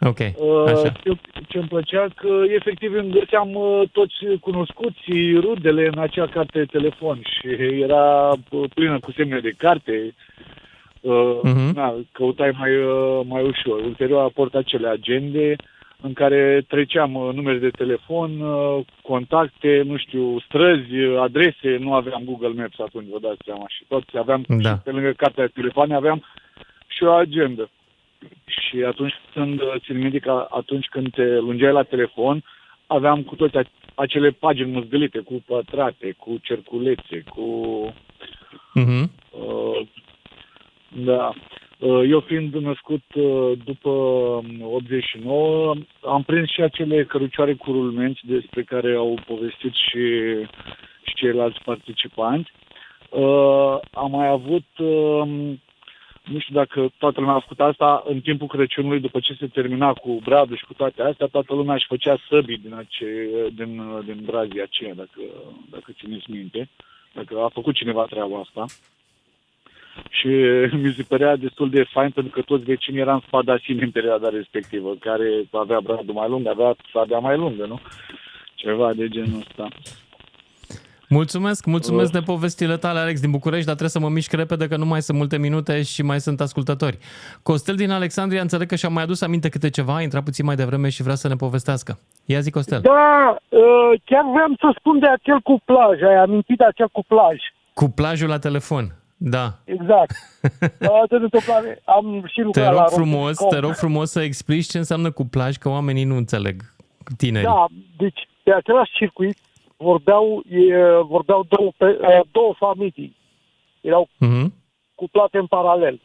Ok, Uh, așa. Ce, ce îmi plăcea că efectiv îmi găseam uh, toți cunoscuții, rudele în acea carte de telefon și era uh, plină cu semne de carte. Uh, Mhm. na, căutai mai, uh, mai ușor. Ulterior aport acele agende în care treceam uh, numere de telefon, uh, contacte, nu știu, străzi, uh, adrese, nu aveam Google Maps atunci, vă dați seama, și toți aveam, Da. și pe lângă cartea de telefoane aveam și o agendă. Și atunci când, uh, țin minte că atunci când te lungeai la telefon, aveam cu toate a- acele pagini măzgălite, cu pătrate, cu cerculețe, cu... Mhm. Uh, da. Uh, Eu fiind născut uh, după um, 89, am prins și acele cărucioare cu rulmenți despre care au povestit și, și ceilalți participanți. Uh, Am mai avut, um, nu știu dacă toată lumea a făcut asta, în timpul Crăciunului, după ce se termina cu bradul și cu toate astea, toată lumea își făcea săbii din, ace, din, din brazii aceia, dacă, dacă țineți minte, dacă a făcut cineva treaba asta și mi se părea destul de fain pentru că toți vecinii eram spadasini în perioada respectivă, care avea bradul mai lung, avea sabia mai lungă, nu? Ceva de genul ăsta. Mulțumesc, mulțumesc Uh. de povestile tale, Alex, din București, dar trebuie să mă mișc repede că nu mai sunt multe minute și mai sunt ascultători. Costel din Alexandria, înțeleg că și-a mai adus aminte câte ceva, a intrat puțin mai devreme și vrea să ne povestească. Ia zi, Costel. Da, uh, chiar vreau să spun de acel cuplaj, ai amintit de acel cuplaj. Cu plajul la telefon. Da. Exact. Uh, de întâmplare, am și Te lucrat la rog frumos, Româncom. te rog frumos să explici ce înseamnă cuplaj, că oamenii nu înțeleg, tinerii. Da, deci pe același circuit vorbeau, e, vorbeau două, pe, e, două familii. Erau Mhm. cuplate în paralel.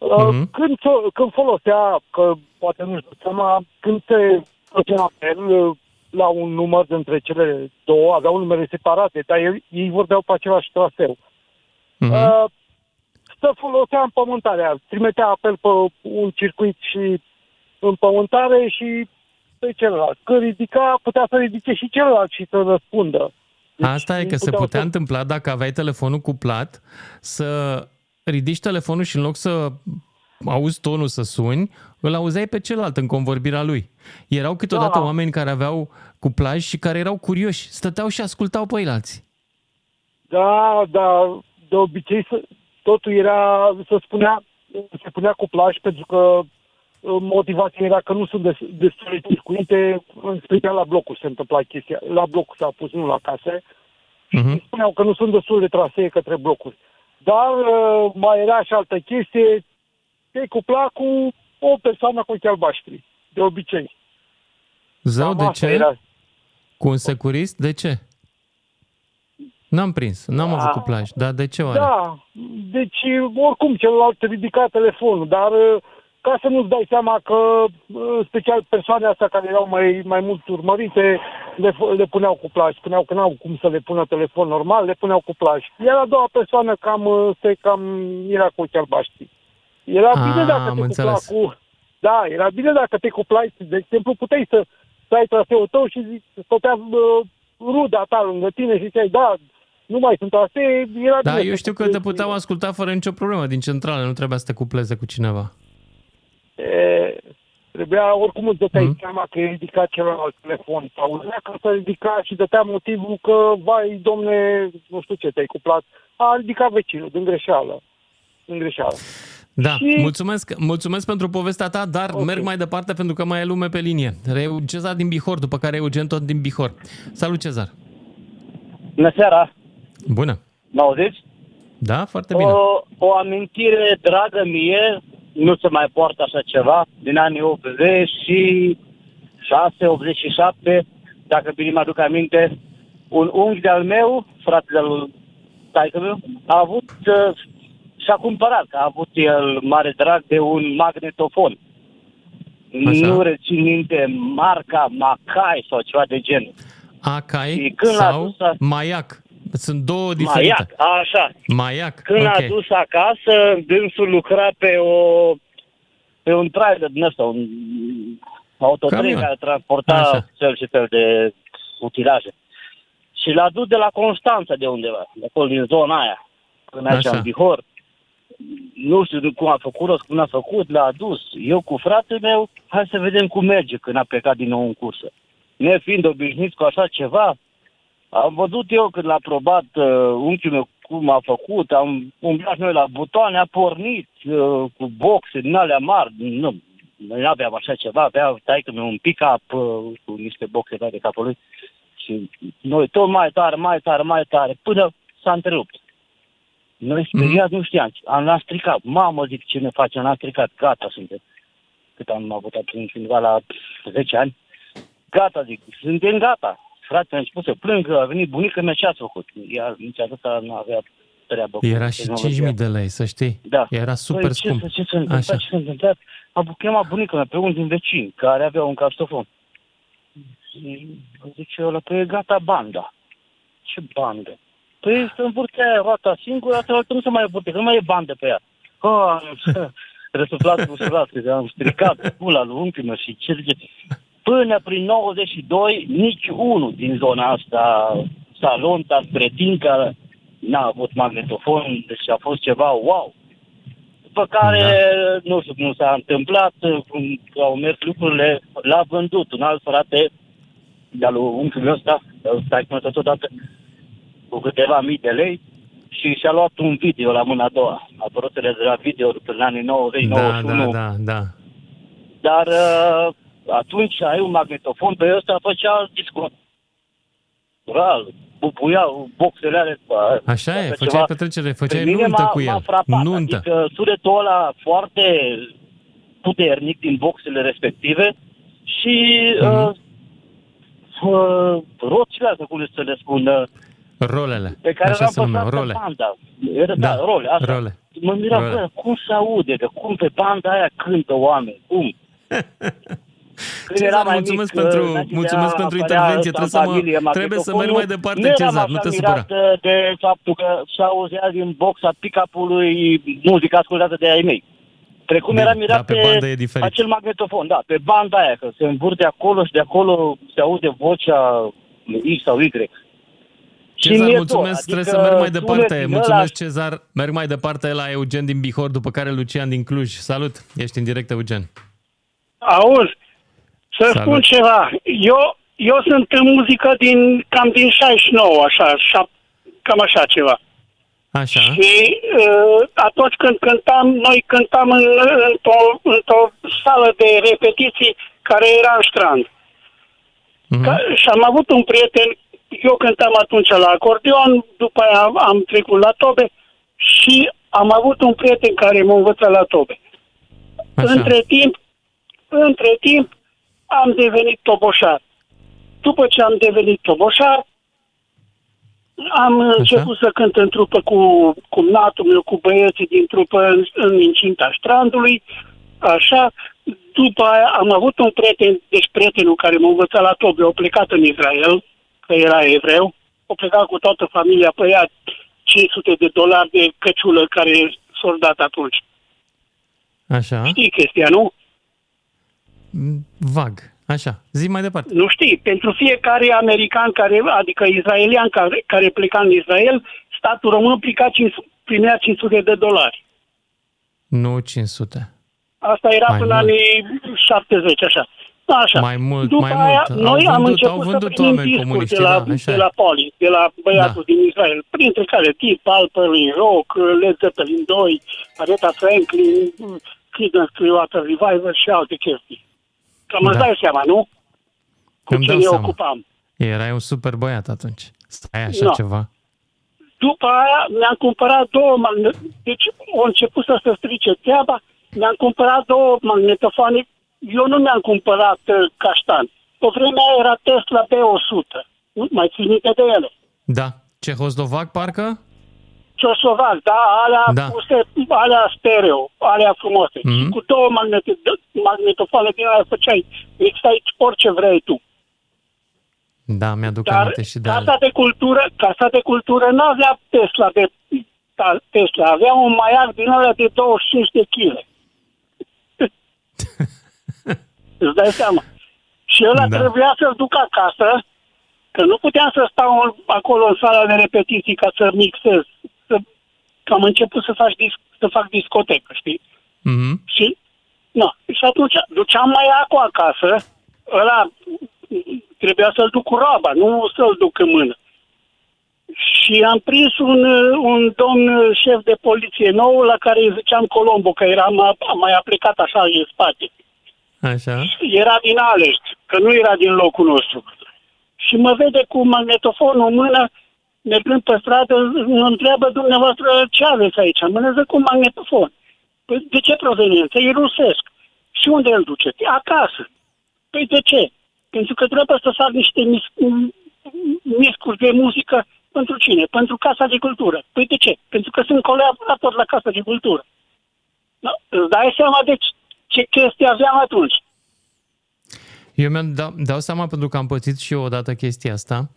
Mhm. Uh, Când, fo- când folosea, că poate nu știu seama, când se făcea apel uh, la un număr dintre cele două, aveau numere separate, dar ei, ei vorbeau pe același traseu. Mhm. Uh, să folosea împământarea, trimitea apel pe un circuit și împământare și pe celălalt. Când ridica, putea să ridice și celălalt și să răspundă. Asta e că se puteau putea să- întâmpla dacă aveai telefonul cuplat să ridici telefonul și în loc să auzi tonul să suni, îl auzeai pe celălalt în convorbirea lui. Erau câteodată Da. oameni care aveau cuplaj și care erau curioși, stăteau și ascultau pe alții. Da, da, de obicei să- totul era, să spunea, se punea cuplaj pentru că uh, motivația era că nu sunt des- destule circuite, în special la blocuri se întâmpla chestia, la blocuri s-a pus, nu la case, Mhm. spuneau că nu sunt destul de trasee către blocuri. Dar uh, mai era și altă chestie, te cupla cu o persoană cu ochii albaștri, de obicei. Zău, Cam de asta ce? era. Cu un securist? De ce? N-am prins, n-am avut Da. cuplaj, dar de ce oare? Da, deci oricum celălalt ridica telefonul, dar uh, ca să nu-ți dai seama că uh, special persoanele astea care erau mai, mai mult urmărite le, fu- le puneau cu plaj, spuneau că n-au cum să le pună telefon normal, le puneau cu plaj. Iar a doua persoană cam, uh, se cam era cu ochii albaștri. Era Ah, bine dacă am te cupla înțeles. cu... Da, era bine dacă te cuplai, de exemplu, puteai să, să ai traseul tău și zi- stătea uh, ruda ta lângă tine și ziceai, da, nu mai sunt trasee, era Da, bine eu să știu că cuplezi te puteau asculta fără nicio problemă din centrală, nu trebuia să te cupleze cu cineva. E, trebuia oricum îți dăteai Mhm. seama că e ridicat celălalt telefon. Sau auzea că s-a ridicat și dătea motivul că, vai, domne, nu știu ce, te-ai cuplat. A ridicat vecinul, din greșeală. Din greșeală. Da, Și- mulțumesc, mulțumesc pentru povestea ta, dar okay. merg mai departe pentru că mai e lume pe linie. Reu- Cezar din Bihor, după care Eugen tot din Bihor. Salut, Cezar! Bună seara! Bună! Mă auziți? Da, foarte bine. O, o amintire dragă mie, nu se mai poartă așa ceva, din anii 86, 87, dacă bine mă aduc aminte, un unghi de-al meu, frate de-al taică meu, a avut uh, și-a cumpărat, că a avut el mare drag de un magnetofon. Așa. Nu rețin minte marca Macai sau ceva de genul. Acai Și când l-a sau dus a- Maiac. Sunt două diferite. Maiac, așa. Maiac, Când ok. a dus acasă, dânsul lucra pe o pe un trailer din ăsta, un autotren Camion. care transporta Așa. fel și fel de utilaje. Și l-a dus de la Constanța de undeva, de acolo din zona aia, până aici Așa. în Bihor. Nu știu cum a făcut, cum a făcut, l-a adus. Eu cu fratele meu, hai să vedem cum merge când a plecat din nou în cursă. Nefiind obișnuit cu așa ceva, am văzut eu când l-a probat uh, unchiul meu cum a făcut, am umblat noi la butoane, a pornit uh, cu boxe din alea mari, nu, noi nu aveam așa ceva, avea taică meu un pick-up uh, cu niște boxe de capul lui și noi tot mai tare, mai tare, mai tare, până s-a întrerupt. Noi speriați, nu știam, am l-am stricat. Mamă, zic, ce ne facem, l-am stricat, gata suntem. Cât am avut atunci, undeva la 10 ani. Gata, zic, suntem gata. Fratele a început să plângă, a venit bunica mea ce a făcut. Ea nici atâta nu avea treabă. cu Era și tehnologia. 5.000 de lei, să știi. Da. Era super păi, scump. Ce, ce s-a întâmplat? Așa. Ce s-a întâmplat? Am chemat bunica mea pe unul din vecini care avea un carsofon. Și zice ăla, păi e gata banda. Ce bandă? Păi să învârte aia roata singură, asta nu se mai învârte, că nu mai e bandă pe ea. Ah, răsuflat cu surat, că am stricat pula lui unchiul meu și ce zice. Până prin 92, nici unul din zona asta, Salonta, spre Tinca, n-a avut magnetofon, deci a fost ceva wow. După care, da. nu știu cum s-a întâmplat, cum au mers lucrurile, l-a vândut un alt frate de-al lui unchiul meu ăsta, stai cum tot odată, cu câteva mii de lei și și-a luat un video la mâna a doua. A apărut de la video în anii 90, Da, 91. da, da, da. Dar uh, atunci ai un magnetofon, pe ăsta făcea disco. Rural, bubuiau boxele alea. bă, Așa e, făcea făceai ceva. petrecere, Pe făceai mine nuntă m-a- cu M-a el. frapat, Nuntă. adică sunetul ăla foarte puternic din boxele respective și Mhm. uh, uh, roțile astea, cum să le spun, uh, Rolele. pe care Așa l-am se numeau, păstrat role. pe banda. Era, da, Da, role, așa. role. Mă miram, Role. bă, cum se aude, că cum pe banda aia cântă oameni, cum? Când Cezar, eram mai mulțumesc mic, pentru- înainte de mulțumesc a pentru apărea intervenție. ăsta Trebuie să în mă- familie, trebuie să merg magnetofonul, mai departe, nu eram Cezar, așa nu te mirat, supăra. uh, de faptul că se auzea din boxa pick-up-ului muzica ascultată de ai mei. Precum Bine, era mirat da, pe bandă e diferit. acel magnetofon, da, pe banda aia, că se învârte acolo și de acolo se aude vocea X sau Y. Și Cezar, mi-e mulțumesc, dor, trebuie adică să merg mai sunetul departe. din Mulțumesc, ăla- Cezar. Merg mai departe la Eugen din Bihor, după care Lucian din Cluj. Salut, ești în direct, Eugen. Auzi, să Salut. spun ceva. Eu, eu sunt în muzică din cam din 69, așa, șap, cam așa ceva. Așa. Și uh, atunci când cântam, noi cântam în, într-o, într-o sală de repetiții care era în strand. Mhm. Ca, și am avut un prieten, eu cântam atunci la acordeon, după aia am, am trecut la tobe și am avut un prieten care m-a învățat la tobe. Așa. Între timp, între timp, am devenit toboșar. După ce am devenit toboșar, am început să cânt în trupă cu, cu natul meu, cu băieții din trupă în, în incinta strandului, așa. După aia am avut un prieten, deci prietenul care m-a învățat la tobe, a plecat în Israel, că era evreu, a plecat cu toată familia pe ea 500 de dolari de căciulă care s-au dat atunci. Așa. Știi chestia, nu? Mm, Vag. Așa. Zi mai departe. Nu știi, pentru fiecare american, care, adică israelian care, care pleca în Israel, statul român plica 500 primea 500 de dolari. Nu 500. Asta era Mai până mult. anii 70, așa. Așa. Mai mult, După mai aia, mult. Noi Au am vândut- început au să vândut primim oameni discuri comuniști, de la, da, așa de e. la Poli, de la băiatul din Israel, printre care Deep Purple, Rock, Led Zeppelin 2, Aretha Franklin, Creedence Clearwater Revival și alte chestii. Cam îți Da. dai seama, nu? Cu Îmi ce dau ne seama. ocupam. Erai un super băiat atunci. Stai așa Da. ceva. După aia mi-am cumpărat două magne- Deci au început să se strice treaba, mi-am cumpărat două magnetofoane. Eu nu mi-am cumpărat uh, caștan. Pe vremea aia era Tesla B100. Nu mai țin minte de ele. Da. Cehoslovac, parcă? Cioslovac, da, alea Da. da. puse, alea stereo, alea frumoase. Mhm. Și cu două magnete, magnetofoane din alea făceai, mixai orice vrei tu. Da, mi-aduc Dar aminte și de Casa alea. de cultură, casa de cultură nu avea Tesla de ta- Tesla, avea un maiac din alea de 25 de kg. îți dai seama. Și ăla Da. trebuia să-l duc acasă, că nu puteam să stau în- acolo în sala de repetiții ca să mixez. Să, că am început să, fac dis, să fac discotecă, știi? Mhm. Și, na, și atunci duceam mai cu acasă, ăla trebuia să-l duc cu roaba, nu să-l duc în mână. Și am prins un, un domn șef de poliție nou la care îi ziceam Colombo, că era mai, mai a plecat așa în spate. Așa. Era din Alești, că nu era din locul nostru. Și mă vede cu magnetofonul în mână, mergând pe stradă, mă întreabă dumneavoastră ce aveți aici. Mă zic cu magnetofon. Păi de ce proveniență? E rusesc. Și unde îl duceți? Acasă. Păi de ce? Pentru că trebuie să fac niște mis- miscuri de muzică pentru cine? Pentru Casa de Cultură. Păi de ce? Pentru că sunt colaborator la Casa de Cultură. Da? Îți dai seama de ce- ce chestii aveam atunci. Eu mi-am dau, dau seama pentru că am pățit și eu odată chestia asta.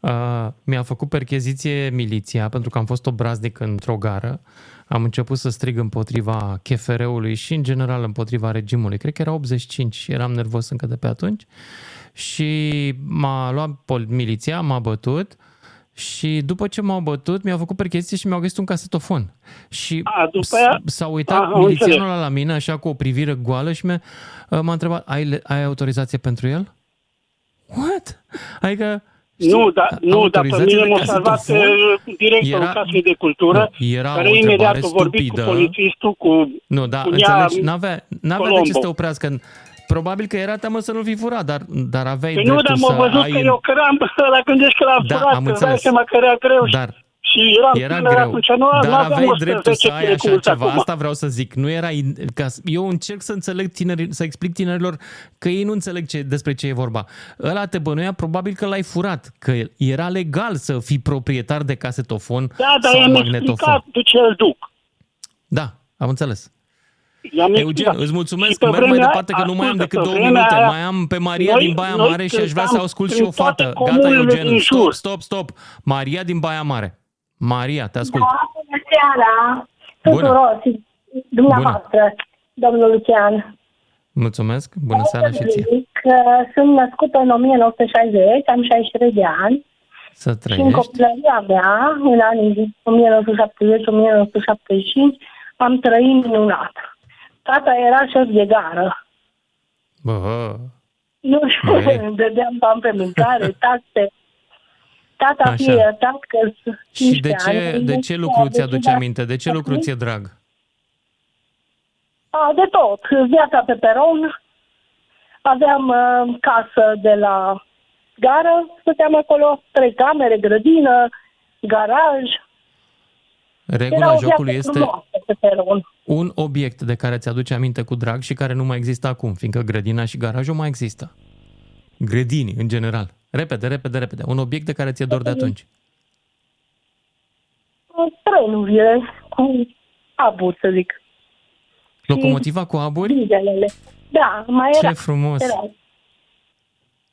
Uh, mi-a făcut percheziție miliția pentru că am fost obraznic într-o gară. Am început să strig împotriva chefereului și în general împotriva regimului. Cred că era 85 și eram nervos încă de pe atunci. Și m-a luat pol- miliția, m-a bătut și după ce m-au bătut, mi-au făcut percheziție și mi-au găsit un casetofon. Și A, după s- aia- s-a uitat Aha, am milițianul înțeles. ăla la mine așa cu o privire goală și mi-a, m-a întrebat, ai, le- ai autorizație pentru el? What? Adică Nu, da, nu, dar pe autorizație mine de m-a salvat casetofon? uh, directorul Era- Casei de Cultură, Nu, era care o imediat întrebare a vorbit stupidă. cu polițistul, cu Nu, da, cu nea înțelegi, n-avea, n-avea de ce Colombo. să te oprească. Probabil că era teamă să nu fi furat, dar, dar aveai Păi nu, dreptul dar să m-a văzut ai... că eu căram la gândești că l-am Da, furat, am că îți dai înțeles. seama că era greu și, Dar și eram era tânăr greu. atunci, nu, Dar nu aveam aveai 110 dreptul să ai kg cum așa sunt ceva. acum. Asta vreau să zic. Nu era in... ca... Eu încerc să înțeleg tineri, să explic tinerilor că ei nu înțeleg ce, despre ce e vorba. Ăla te bănuia probabil că l-ai furat, că era legal să fii proprietar de casetofon Da, dar sau i-am magnetofon. explicat de ce îl duc. Da, am înțeles. I-am Eugen, explicat. îți mulțumesc. Și pe Merg mai vremea- departe că nu mai am ascultă, decât pe două vremea minute. aia, Mai am pe Maria noi- din Baia noi Mare și aș vrea să cântam ascult și prin o fată. toate Gata, comunele Eugen. din Stop, jur. stop, stop. Maria din Baia Mare. Maria, te ascult. Da, bună seara tuturor și dumneavoastră, domnul Lucian. Mulțumesc. Bună seara și ție. Zic că sunt născută în 1960, am 63 de ani Să și în trăiești. copilăria mea, în anii 1970-1975, am trăit minunat. Tata era șef de gară. Bă, Nu știu, Băi. îmi dădeam bani pe mâncare, taxe. Tata Așa. fie iertat că sunt și de 15 ce, ani, de ce deci lucru a ți-aduce decis- aminte? De ce lucru ți-e drag? A, de tot. Viața pe peron. Aveam uh, casă de la gară, stăteam acolo, trei camere, grădină, garaj. Era Regula o jocului viață este frumoasă pe peron. un obiect de care ți-aduce aminte cu drag și care nu mai există acum, fiindcă grădina și garajul mai există. Grădini, în general. Repede, repede, repede. Un obiect de care ți-e dor de atunci. Trenurile cu abur, să zic. Locomotiva cu aburi? Dizelele. Da, mai Ce era. frumos. Era.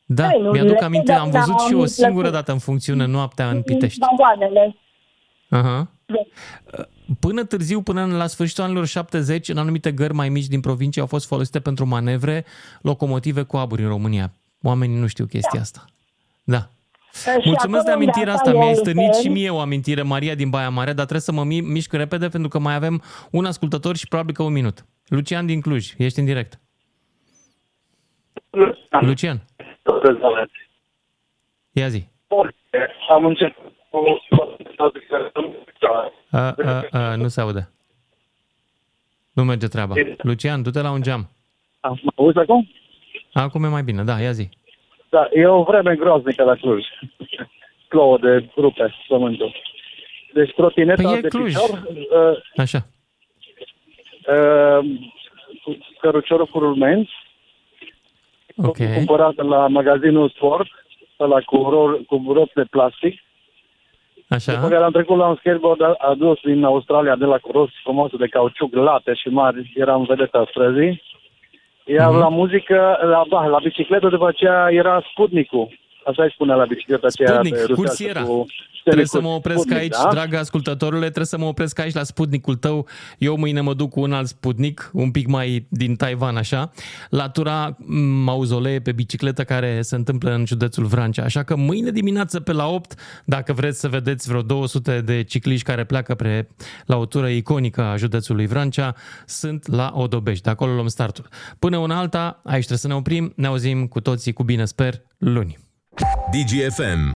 Da, Trenurile, mi-aduc aminte, da, am da, văzut și eu o mi-a singură plăcut. dată în funcțiune noaptea în Pitești. Vagoanele. Aha. Da. Până târziu, până la sfârșitul anilor 70, în anumite gări mai mici din provincie au fost folosite pentru manevre locomotive cu aburi în România. Oamenii nu știu chestia asta. Da. Și Mulțumesc de acolo amintirea unde asta. aveam Mi-ai eu stârnit și lucrări, mie o amintire, Maria din Baia Mare, dar trebuie să mă mi- mișc repede pentru că mai avem un ascultător și probabil că un minut. Lucian din Cluj, ești în direct. Lucian, ia zi. Am început cu... A, a, a, nu se aude. Nu merge treaba. Lucian, du-te la un geam. Mă auzi acum? Acum e mai bine, da, ia zi. Da, e o vreme groaznică la Cluj. Plouă de rupe pământul. Deci trotineta Păi e de Cluj. picior, uh, Așa. uh, cu căruciorul cu rulmenți, Ok. cumpărată la magazinul Sport, ăla cu, ro- cu roți de plastic. Așa. După care am trecut la un skateboard a- adus din Australia, de la cu roți frumoase de cauciuc late și mari, eram vedeta străzii. Iar Mhm. la muzică, la, ba, la bicicletă, după aceea era Sputnicul, Așa îi spunea la bicicleta aceea Sputnik, de rusească cursiera. cu Trebuie să mă opresc Sputnik, aici, da? dragă ascultătorule, trebuie să mă opresc aici la Sputnicul tău. Eu mâine mă duc cu un alt Sputnik, un pic mai din Taiwan, așa, la tura m, mauzolee pe bicicletă care se întâmplă în județul Vrancea. Așa că mâine dimineață pe la 8, dacă vreți să vedeți vreo 200 de cicliști care pleacă pre, la o tură iconică a județului Vrancea, sunt la Odobești. De acolo luăm startul. Până una alta, aici trebuie să ne oprim. Ne auzim cu toții cu bine, sper, luni. DGFM